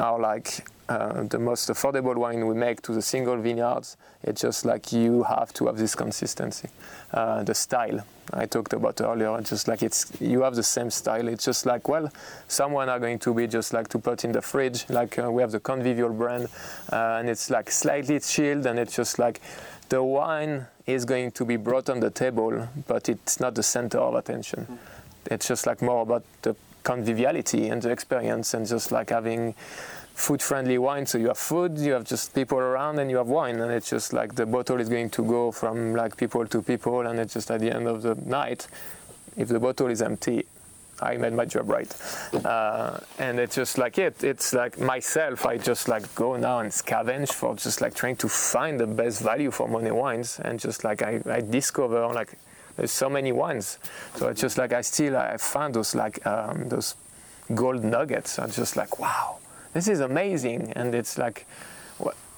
our like uh, the most affordable wine we make to the single vineyards. It's just like you have to have this consistency. Uh, the style I talked about earlier, just like it's you have the same style. It's just like well, someone are going to be just like to put in the fridge. Like uh, we have the Convivial brand, uh, and it's like slightly chilled, and it's just like the wine is going to be brought on the table, but it's not the center of attention. Mm-hmm. It's just like more about the conviviality and the experience, and just like having food-friendly wine. So you have food, you have just people around, and you have wine, and it's just like the bottle is going to go from like people to people, and it's just at the end of the night, if the bottle is empty, I made my job right. Uh, and it's just like it. It's like myself. I just like go now and scavenge for just like trying to find the best value for money wines, and just like I, I discover like there's so many wines. So it's just like I still I found those like um, those gold nuggets. I'm just like wow this is amazing. And it's like,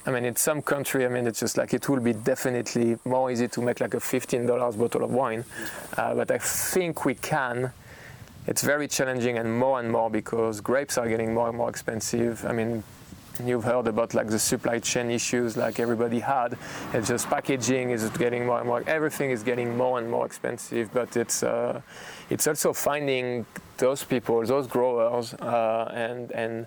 I mean, in some country, I mean, it's just like it will be definitely more easy to make like a $15 bottle of wine. Uh, but I think we can. It's very challenging and more and more because grapes are getting more and more expensive. I mean, you've heard about like the supply chain issues like everybody had. It's just packaging is getting more and more. Everything is getting more and more expensive. But it's uh, it's also finding those people, those growers, uh, and and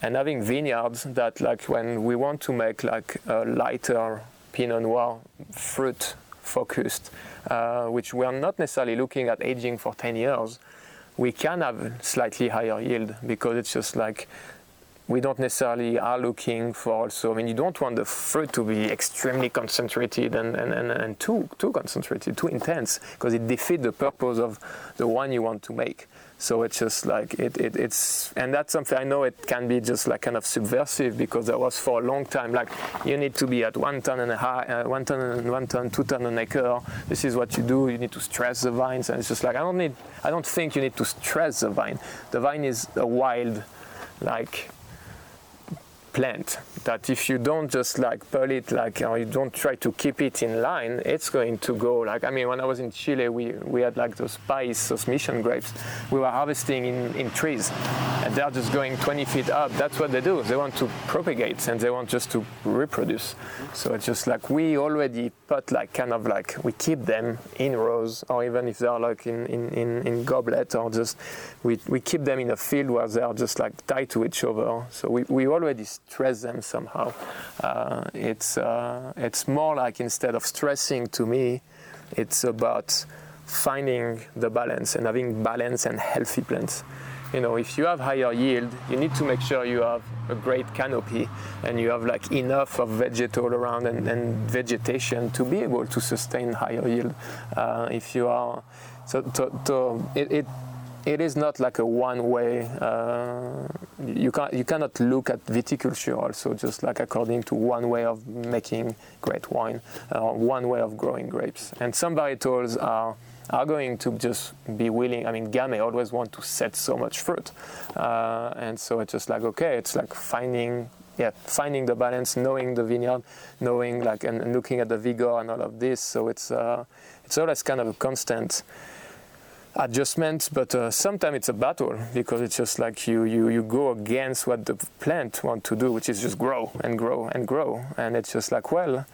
and having vineyards that like when we want to make like a lighter pinot noir fruit focused uh, which we are not necessarily looking at aging for 10 years we can have slightly higher yield because it's just like we don't necessarily are looking for also. I mean, you don't want the fruit to be extremely concentrated and, and, and, and too too concentrated, too intense, because it defeats the purpose of the wine you want to make. So it's just like it, it, it's, and that's something I know it can be just like kind of subversive because there was for a long time like you need to be at one ton and a half, uh, one ton and one ton, two ton an acre. This is what you do. You need to stress the vines, and it's just like I don't need, I don't think you need to stress the vine. The vine is a wild, like plant that if you don't just like pull it like or you don't try to keep it in line it's going to go like i mean when i was in chile we we had like those País those mission grapes. We were harvesting in in trees and they're just going 20 feet up. That's what they do. They want to propagate and they want just to reproduce. So it's just like we already put like kind of like we keep them in rows or even if they're like in in in, in goblet or just we we keep them in a field where they are just like tied to each other. So we we already stress them somehow. Uh, it's uh, it's more like instead of stressing to me, it's about finding the balance and having balance and healthy plants. You know, if you have higher yield, you need to make sure you have a great canopy and you have like enough of vegetal around and, and vegetation to be able to sustain higher yield. Uh, if you are so, to, to, it, it it is not like a one way. Uh, you can you cannot look at viticulture also just like according to one way of making great wine uh, one way of growing grapes. And some varietals are are going to just be willing. I mean, Gamay always want to set so much fruit, uh, and so it's just like okay, it's like finding yeah, finding the balance, knowing the vineyard, knowing like and, and looking at the vigor and all of this. So it's uh, it's always kind of a constant adjustments, but uh, sometimes it's a battle because it's just like you, you, you go against what the plant want to do, which is just grow and grow and grow. And it's just like, well,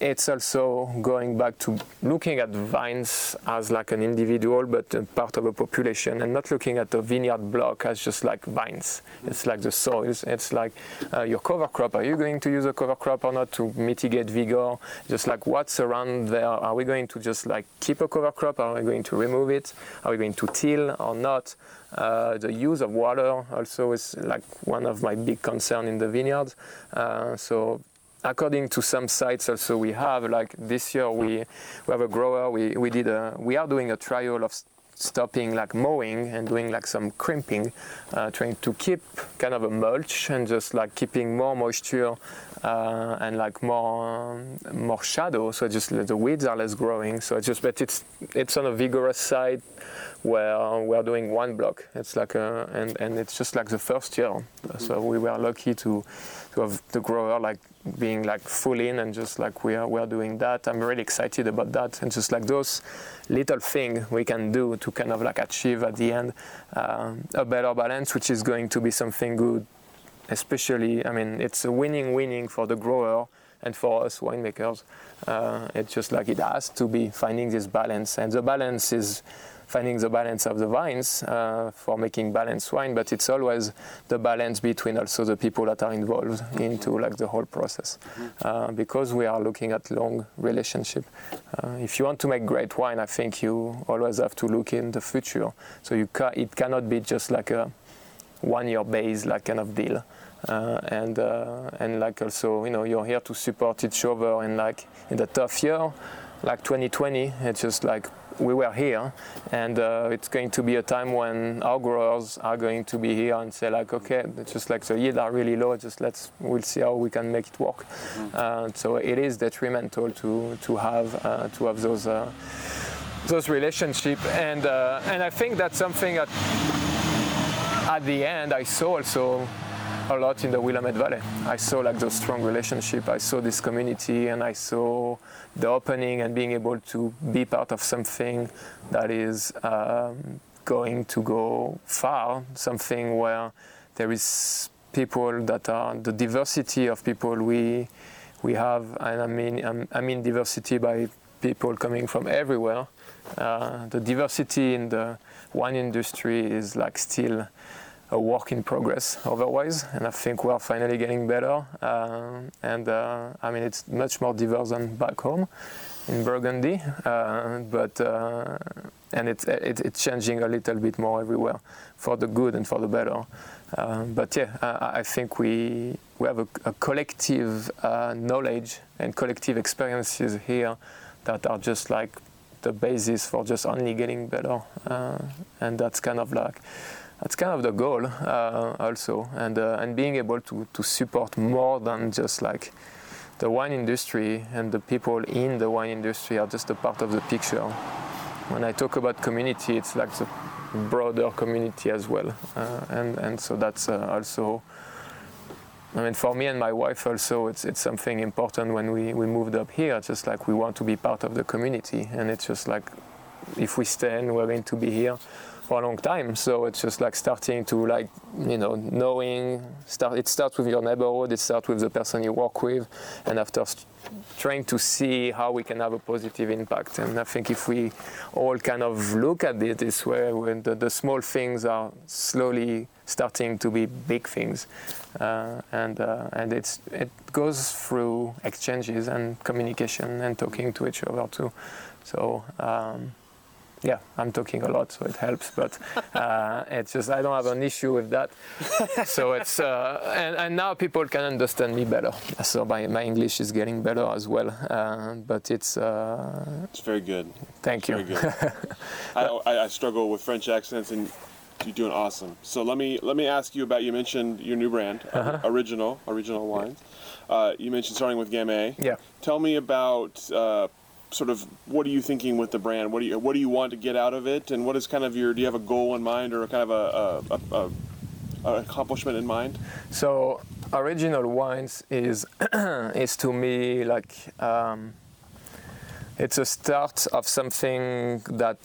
it's also going back to looking at vines as like an individual but a part of a population and not looking at the vineyard block as just like vines. It's like the soils. It's like uh, your cover crop. Are you going to use a cover crop or not to mitigate vigor? Just like what's around there? Are we going to just like keep a cover crop? Are we going to remove it? Are we going to till or not? Uh, the use of water also is like one of my big concern in the vineyards uh, so according to some sites also we have like this year we we have a grower we we did a we are doing a trial of stopping like mowing and doing like some crimping uh, trying to keep kind of a mulch and just like keeping more moisture uh, and like more um, more shadow. So just the weeds are less growing. So it's just but it's it's on a vigorous side where we are doing one block it's like a, and and it's just like the first year so we were lucky to to have the grower like being like full in and just like we are we are doing that. I'm really excited about that and just like those little things we can do to kind of like achieve at the end uh, a better balance, which is going to be something good. Especially, I mean, it's a winning winning for the grower and for us winemakers. Uh, it's just like it has to be finding this balance, and the balance is finding the balance of the vines uh, for making balanced wine, but it's always the balance between also the people that are involved into like the whole process, uh, because we are looking at long relationship. Uh, if you want to make great wine, I think you always have to look in the future. So you ca- it cannot be just like a one-year base like kind of deal. Uh, and uh, and like also you know you're here to support each other and like in the tough year like 2020 it's just like we were here, and uh, it's going to be a time when our growers are going to be here and say like, okay, it's just like the yield are really low. Just let's we'll see how we can make it work. Mm-hmm. Uh, so it is detrimental to to have uh, to have those uh, those relationship, and uh, and I think that's something that at the end I saw also a lot in the Willamette Valley. I saw like those strong relationship. I saw this community, and I saw the opening and being able to be part of something that is um, going to go far. Something where there is people that are the diversity of people we we have, and I mean um, I mean diversity by people coming from everywhere. Uh, the diversity in the wine industry is like still a work in progress otherwise, and I think we are finally getting better. Uh, and uh, I mean, it's much more diverse than back home. in Burgundy, uh, but uh, and it's it, it's changing a little bit more everywhere for the good and for the better. Uh, but yeah, I, I, think we we have a, a collective uh, knowledge and collective experiences here that are just like the basis for just only getting better, and that's kind of like that's kind of the goal uh, also, and and being able to to support more than just like the wine industry and the people in the wine industry are just a part of the picture. When I talk about community, it's like the broader community as well, uh, and and so that's uh, also. I mean, for me and my wife also, it's it's something important when we we moved up here. Just like we want to be part of the community, and it's just like if we stay we're going to be here for a long time. So it's just like starting to like you know knowing. Start. It starts with your neighborhood. It starts with the person you work with, and after trying to see how we can have a positive impact. And I think if we all kind of look at it this way, when the, the small things are slowly starting to be big things, uh, and uh, and it's it goes through exchanges and communication and talking to each other too. So. Um, yeah, I'm talking a lot, so it helps. But uh, it's just I don't have an issue with that. so it's uh, and, and, now people can understand me better. So my, my English is getting better as well. Uh, but it's uh, it's very good. Thank it's you. I, I, struggle with French accents, and you're doing awesome. So let me let me ask you about. You mentioned your new brand, uh-huh. original Auriginal wines. Uh, you mentioned starting with Gamay. Yeah. Tell me about uh, sort of what are you thinking with the brand? What do you what do you want to get out of it? And what is kind of your do you have a goal in mind or kind of a, a, a, a accomplishment in mind? So Auriginal wines is is to me like um, it's a start of something that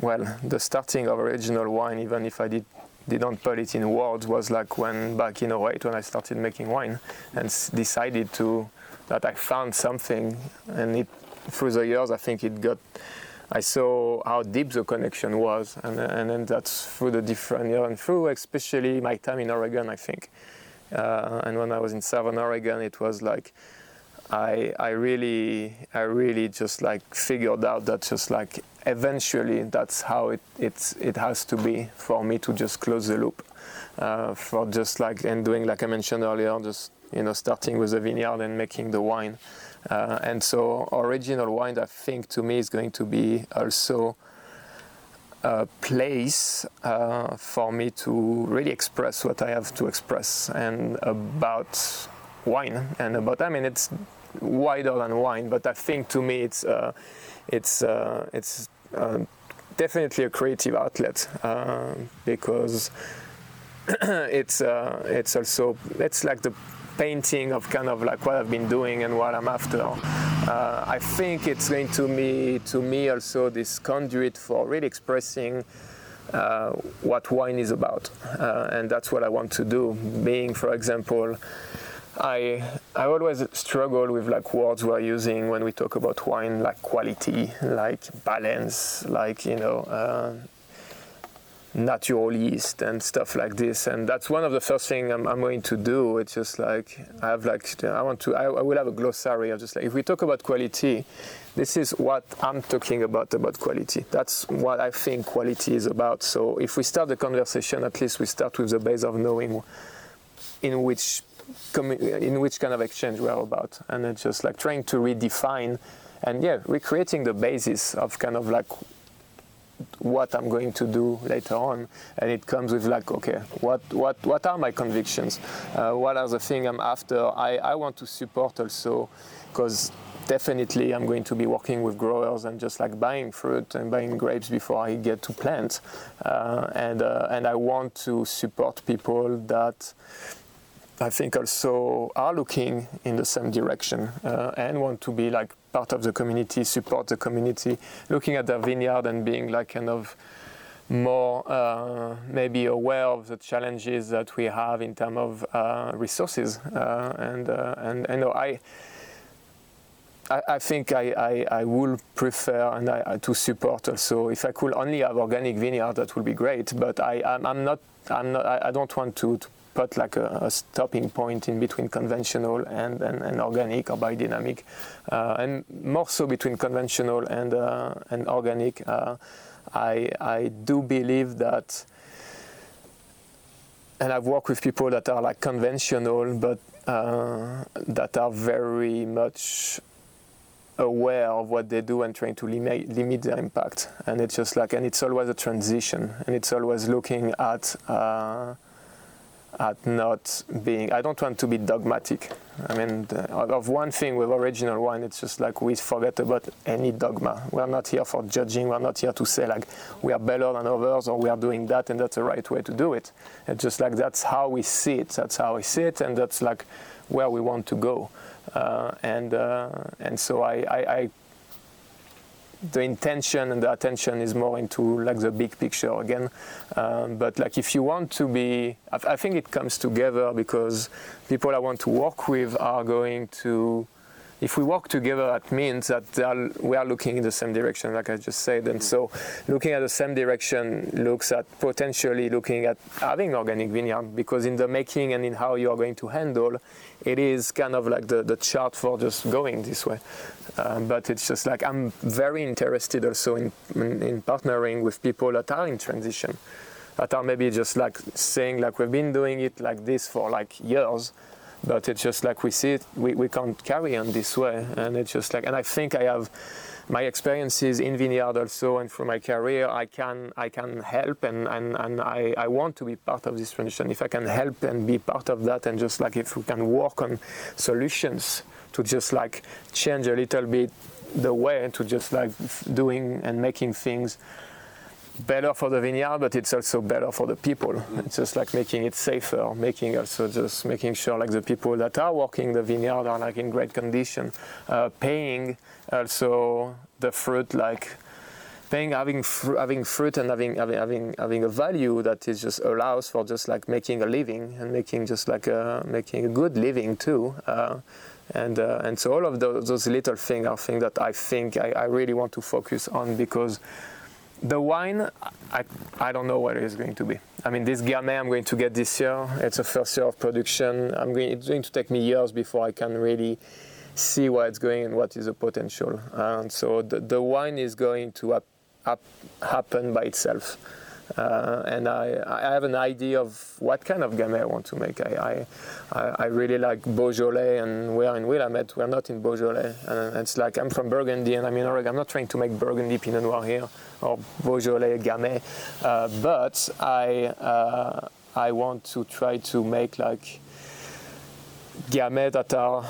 well the starting of Auriginal wine even if I did didn't put it in words was like when back in 08 when I started making wine and decided to that I found something and it through the years, I think it got. I saw how deep the connection was, and, and then that's through the different years and through especially my time in Oregon, I think. Uh, and when I was in Southern Oregon, it was like I I really I really just like figured out that just like eventually that's how it it's it has to be for me to just close the loop. Uh, for just like and doing like I mentioned earlier, just you know starting with the vineyard and making the wine. Uh, and so Auriginal wine, I think, to me is going to be also a place uh, for me to really express what I have to express and about wine and about. I mean, it's wider than wine, but I think to me it's uh, it's uh, it's uh, definitely a creative outlet uh, because it's it's also it's like the painting of kind of like what I've been doing and what I'm after. Uh, I think it's going to be to me also this conduit for really expressing uh, what wine is about, uh, and that's what I want to do. Being, for example, I I always struggle with like words we're using when we talk about wine, like quality, like balance, like you know uh, natural yeast and stuff like this. And that's one of the first things I'm, I'm, going to do. It's just like I have like I want to I, I will have a glossary of just like if we talk about quality, this is what I'm talking about about quality. That's what I think quality is about. So if we start the conversation, at least we start with the base of knowing in which in which kind of exchange we are about, and it's just like trying to redefine and yeah, recreating the basis of kind of like what I'm going to do later on, and it comes with like, okay, what what what are my convictions? Uh, what are the things I'm after? I I want to support also, because definitely I'm going to be working with growers and just like buying fruit and buying grapes before I get to plant, uh, and uh, and I want to support people that. I think also are looking in the same direction uh, and want to be like part of the community, support the community, looking at their vineyard and being like kind of more uh, maybe aware of the challenges that we have in terms of uh, resources. Uh, and, uh, and and I. I, I think I, I, I would prefer and I, to support also. If I could only have organic vineyard, that would be great. But I, I'm, I'm not. I'm not. I, I don't want to, to put like a, a, stopping point in between conventional and, and, and organic or biodynamic, uh, and more so between conventional and uh, and organic. Uh, I I do believe that, and I've worked with people that are like conventional, but uh, that are very much aware of what they do and trying to limit, limit their impact. And it's just like, and it's always a transition, and it's always looking at uh, at not being. I don't want to be dogmatic. I mean, the, of one thing with Auriginal wine, it's just like we forget about any dogma. We're not here for judging. We're not here to say like we are better than others or we are doing that and that's the right way to do it. It's just like that's how we see it. That's how we see it, and that's like where we want to go. Uh, and uh, and so I, I, I, the intention and the attention is more into like the big picture again. Um, but like if you want to be, I, I think it comes together because people I want to work with are going to if we work together, that means that are, we are looking in the same direction, like I just said. And so, looking at the same direction looks at potentially looking at having organic vineyard because in the making and in how you are going to handle, it is kind of like the, the chart for just going this way. Um, but it's just like I'm very interested also in, in, in partnering with people that are in transition, that are maybe just like saying like we've been doing it like this for like years but it's just like we see it, we, we can't carry on this way. And it's just like, and I think I have my experiences in vineyard also and through my career, I can, I can help and, and, and I, I want to be part of this transition. If I can help and be part of that and just like if we can work on solutions to just like change a little bit the way to just like doing and making things better for the vineyard, but it's also better for the people. Mm. It's just like making it safer, making also just making sure like the people that are working the vineyard are like in great condition, uh, paying also the fruit like paying having fr- having fruit and having, having having having a value that is just allows for just like making a living and making just like a, making a good living too. Uh, and uh, and so all of those, those little things are things that I think I, I really want to focus on because the wine, I, I don't know what it is going to be. I mean, this Gamay I'm going to get this year, it's a first year of production. I'm going, it's going to take me years before I can really see where it's going and what is the potential. And so the, the wine is going to happen by itself. Uh, and I, I, have an idea of what kind of Gamay I want to make. I, I, I really like Beaujolais, and we're in Willamette. We're not in Beaujolais, and it's like I'm from Burgundy, and I'm in Oregon. I'm not trying to make Burgundy Pinot Noir here or Beaujolais Gamay, uh, but I uh, I want to try to make like Gamay that are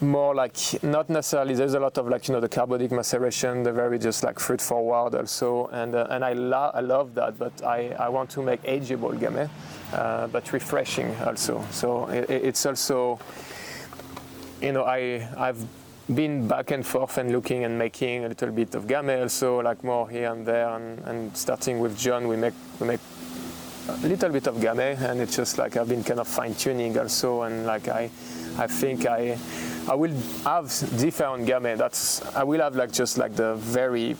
more like not necessarily there's a lot of like you know the carbonic maceration the very just like fruit forward also and uh, and I, lo- I love that but I, I want to make ageable gamay uh, but refreshing also. So it, it's also you know I I've been back and forth and looking and making a little bit of gamay also like more here and there and, and starting with John we make we make a little bit of gamay and it's just like I've been kind of fine tuning also and like I I think I I will have different gamay. That's I will have like just like the very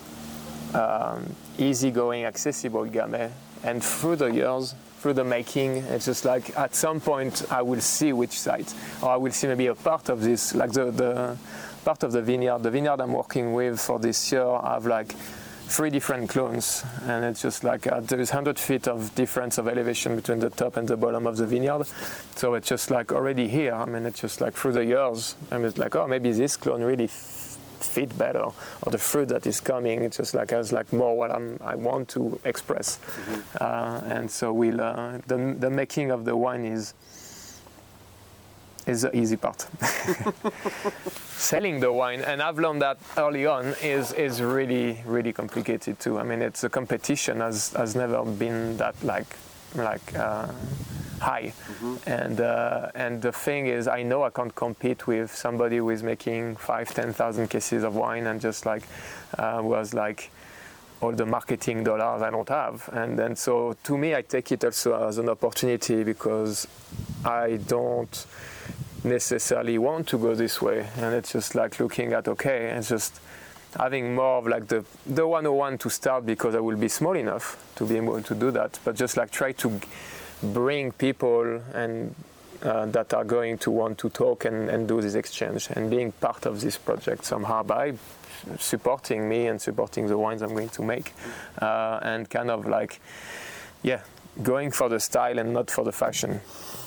um, easygoing, accessible gamay. And through the years, through the making, it's just like at some point I will see which side, or I will see maybe a part of this, like the, the part of the vineyard. The vineyard I'm working with for this year, I have like three different clones, and it's just like uh, there is 100 feet of difference of elevation between the top and the bottom of the vineyard. So it's just like already here. I mean, it's just like through the years, I'm just like, oh, maybe this clone really f- fit better, or the fruit that is coming. It's just like has like more what I'm, I want to express, mm-hmm. uh, and so we'll uh, the the making of the wine is is the easy part. Selling the wine, and I've learned that early on, is, is really, really complicated too. I mean, it's a competition has, has never been that like, like uh, high. Mm-hmm. And, uh, and the thing is, I know I can't compete with somebody who is making five, 10,000 cases of wine and just like uh, was like, all the marketing dollars I don't have. And then so to me, I take it also as an opportunity because I don't necessarily want to go this way. And it's just like looking at, okay, and just having more of like the, the 101 to start because I will be small enough to be able to do that. But just like try to bring people and uh, that are going to want to talk and, and do this exchange and being part of this project somehow by supporting me and supporting the wines I'm going to make uh, and kind of like yeah going for the style and not for the fashion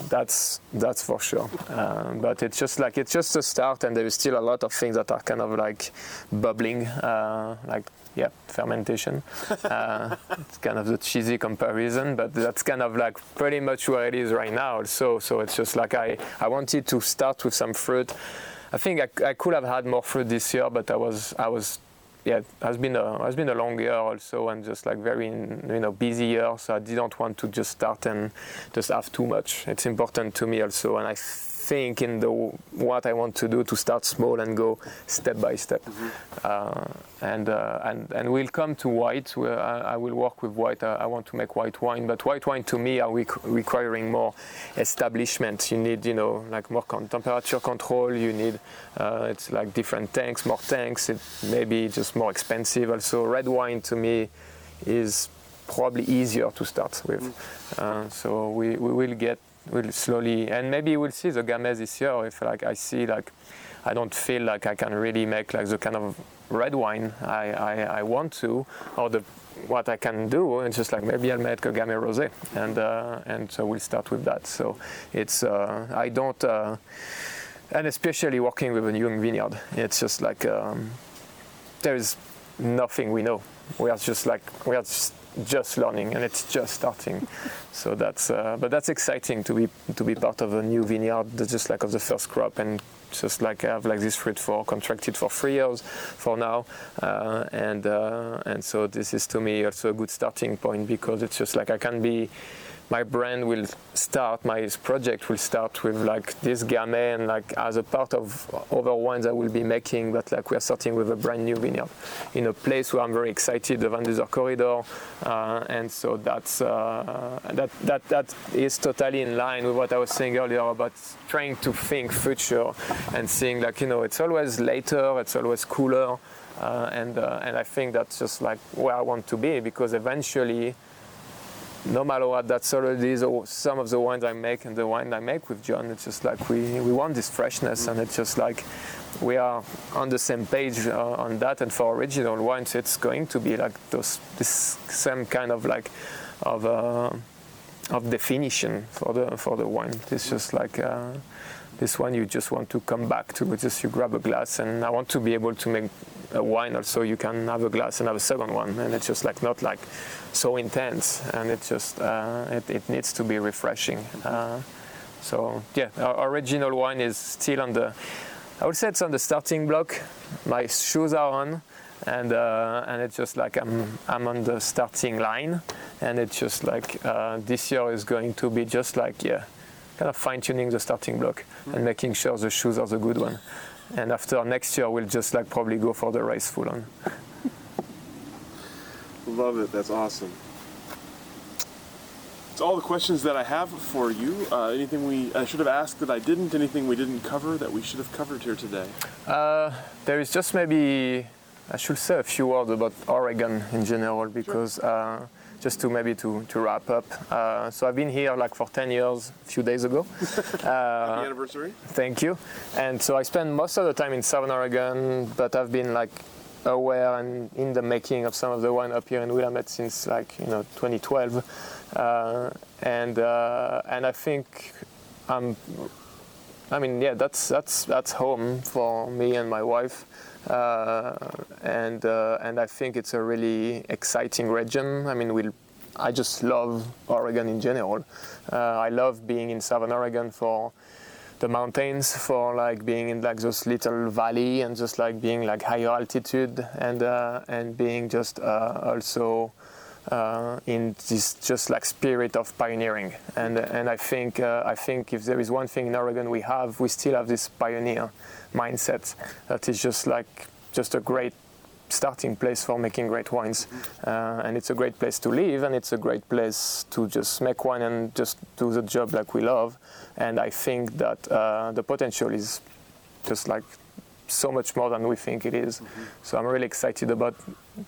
that's that's for sure. Uh, but it's just like it's just a start and there is still a lot of things that are kind of like bubbling uh, like yeah fermentation. Uh, it's kind of the cheesy comparison but that's kind of like pretty much where it is right now so so it's just like i i wanted to start with some fruit. I think i, I could have had more fruit this year but i was i was yeah, has been a has been a long year also, and just like very you know busy year. So I didn't want to just start and just have too much. It's important to me also, and I think in the what I want to do to start small and go step by step. Mm-hmm. Uh, and, uh, and and we'll come to white. Where I, I will work with white. I, I, want to make white wine, but white wine to me are requiring more establishment. You need you know like more con- temperature control. You need uh, it's like different tanks, more tanks. It may be just more expensive. Also, red wine to me is probably easier to start with. Mm. Uh, so we, we will get will slowly, and maybe we'll see the Gamay this year if like I see like I don't feel like I can really make like the kind of red wine I, I, I want to, or the what I can do. It's just like maybe I'll make a Gamay Rosé, and uh, and so we'll start with that. So it's uh, I don't, uh, and especially working with a young vineyard, it's just like um, there is nothing we know. We are just like we are just just learning and it's just starting. so that's uh, but that's exciting to be to be part of a new vineyard, just like of the first crop and just like I have like this fruit for contracted for three years for now, uh, and uh, and so this is to me also a good starting point because it's just like I can be my brand will start, my project will start with like this Gamay and like as a part of other wines I will be making, but like we're starting with a brand new vineyard in a place where I'm very excited, the Van Duzer corridor, uh, and so that's uh, that that that is totally in line with what I was saying earlier about trying to think future and seeing like you know it's always later, it's always cooler, uh, and uh, and I think that's just like where I want to be because eventually no matter what that's already some of the wines I make and the wine I make with John. It's just like we, we want this freshness, and it's just like we are on the same page uh, on that. And for Auriginal wines, it's going to be like those this same kind of like of uh, of definition for the for the wine. It's just like. Uh, this one you just want to come back to. Just you grab a glass and i want to be able to make a wine also. You can have a glass and have a second one. And it's just like not like so intense. And it just uh, it, it, needs to be refreshing. Uh, so yeah our Auriginal wine is still on the i would say it's on the starting block. My shoes are on and uh, and it's just like I'm I'm on the starting line, and it's just like uh, this year is going to be just like yeah, kind of fine tuning the starting block and making sure the shoes are the good one and after next year we'll just like probably go for the race full on. Love it. That's awesome. It's all the questions that I have for you. Uh, anything we I should have asked that I didn't? Anything we didn't cover that we should have covered here today? Uh, there is just maybe I should say a few words about Oregon in general because. Uh, just to maybe to, to wrap up. Uh, so I've been here like for 10 years, a few days ago. Uh, Happy anniversary. Thank you. And so I spend most of the time in Southern Oregon, but I've been like aware and in the making of some of the wine up here in Willamette since like you know 2012, uh, and uh, and I think I'm. I mean, yeah, that's that's that's home for me and my wife. Uh, and uh, and I think it's a really exciting region. I mean, we'll I just love Oregon in general. Uh, I love being in Southern Oregon for the mountains, for like being in like those little valley and just like being like higher altitude and uh, and being just uh, also uh, in this just like spirit of pioneering. And and I think I think if there is one thing in Oregon we have, we still have this pioneer mindset that is just like just a great starting place for making great wines. Uh, and it's a great place to live, and it's a great place to just make wine and just do the job like we love. And I think that uh, the potential is just like so much more than we think it is. Mm-hmm. So I'm really excited about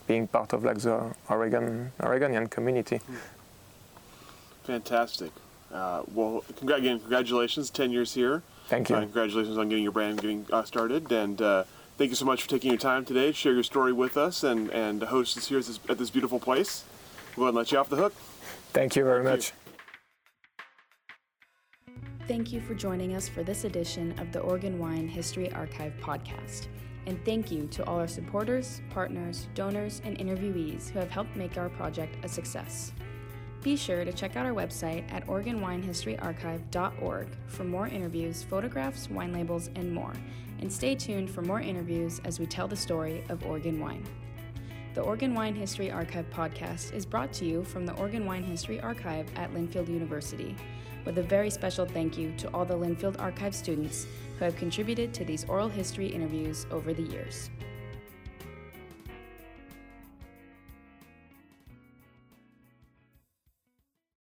being part of like the Oregon Oregonian community. Fantastic. Uh, well, again, congratulations, 10 years here. Thank you. Uh, congratulations on getting your brand getting uh, started. And uh, thank you so much for taking your time today to share your story with us and, and host us here at this, at this beautiful place. We'll go ahead and let you off the hook. Thank you very Thank much. Thank you for joining us for this edition of the Oregon Wine History Archive podcast. And thank you to all our supporters, partners, donors, and interviewees who have helped make our project a success. Be sure to check out our website at OregonWineHistoryArchive.org for more interviews, photographs, wine labels, and more. And stay tuned for more interviews as we tell the story of Oregon wine. The Oregon Wine History Archive podcast is brought to you from the Oregon Wine History Archive at Linfield University, with a very special thank you to all the Linfield Archive students who have contributed to these oral history interviews over the years.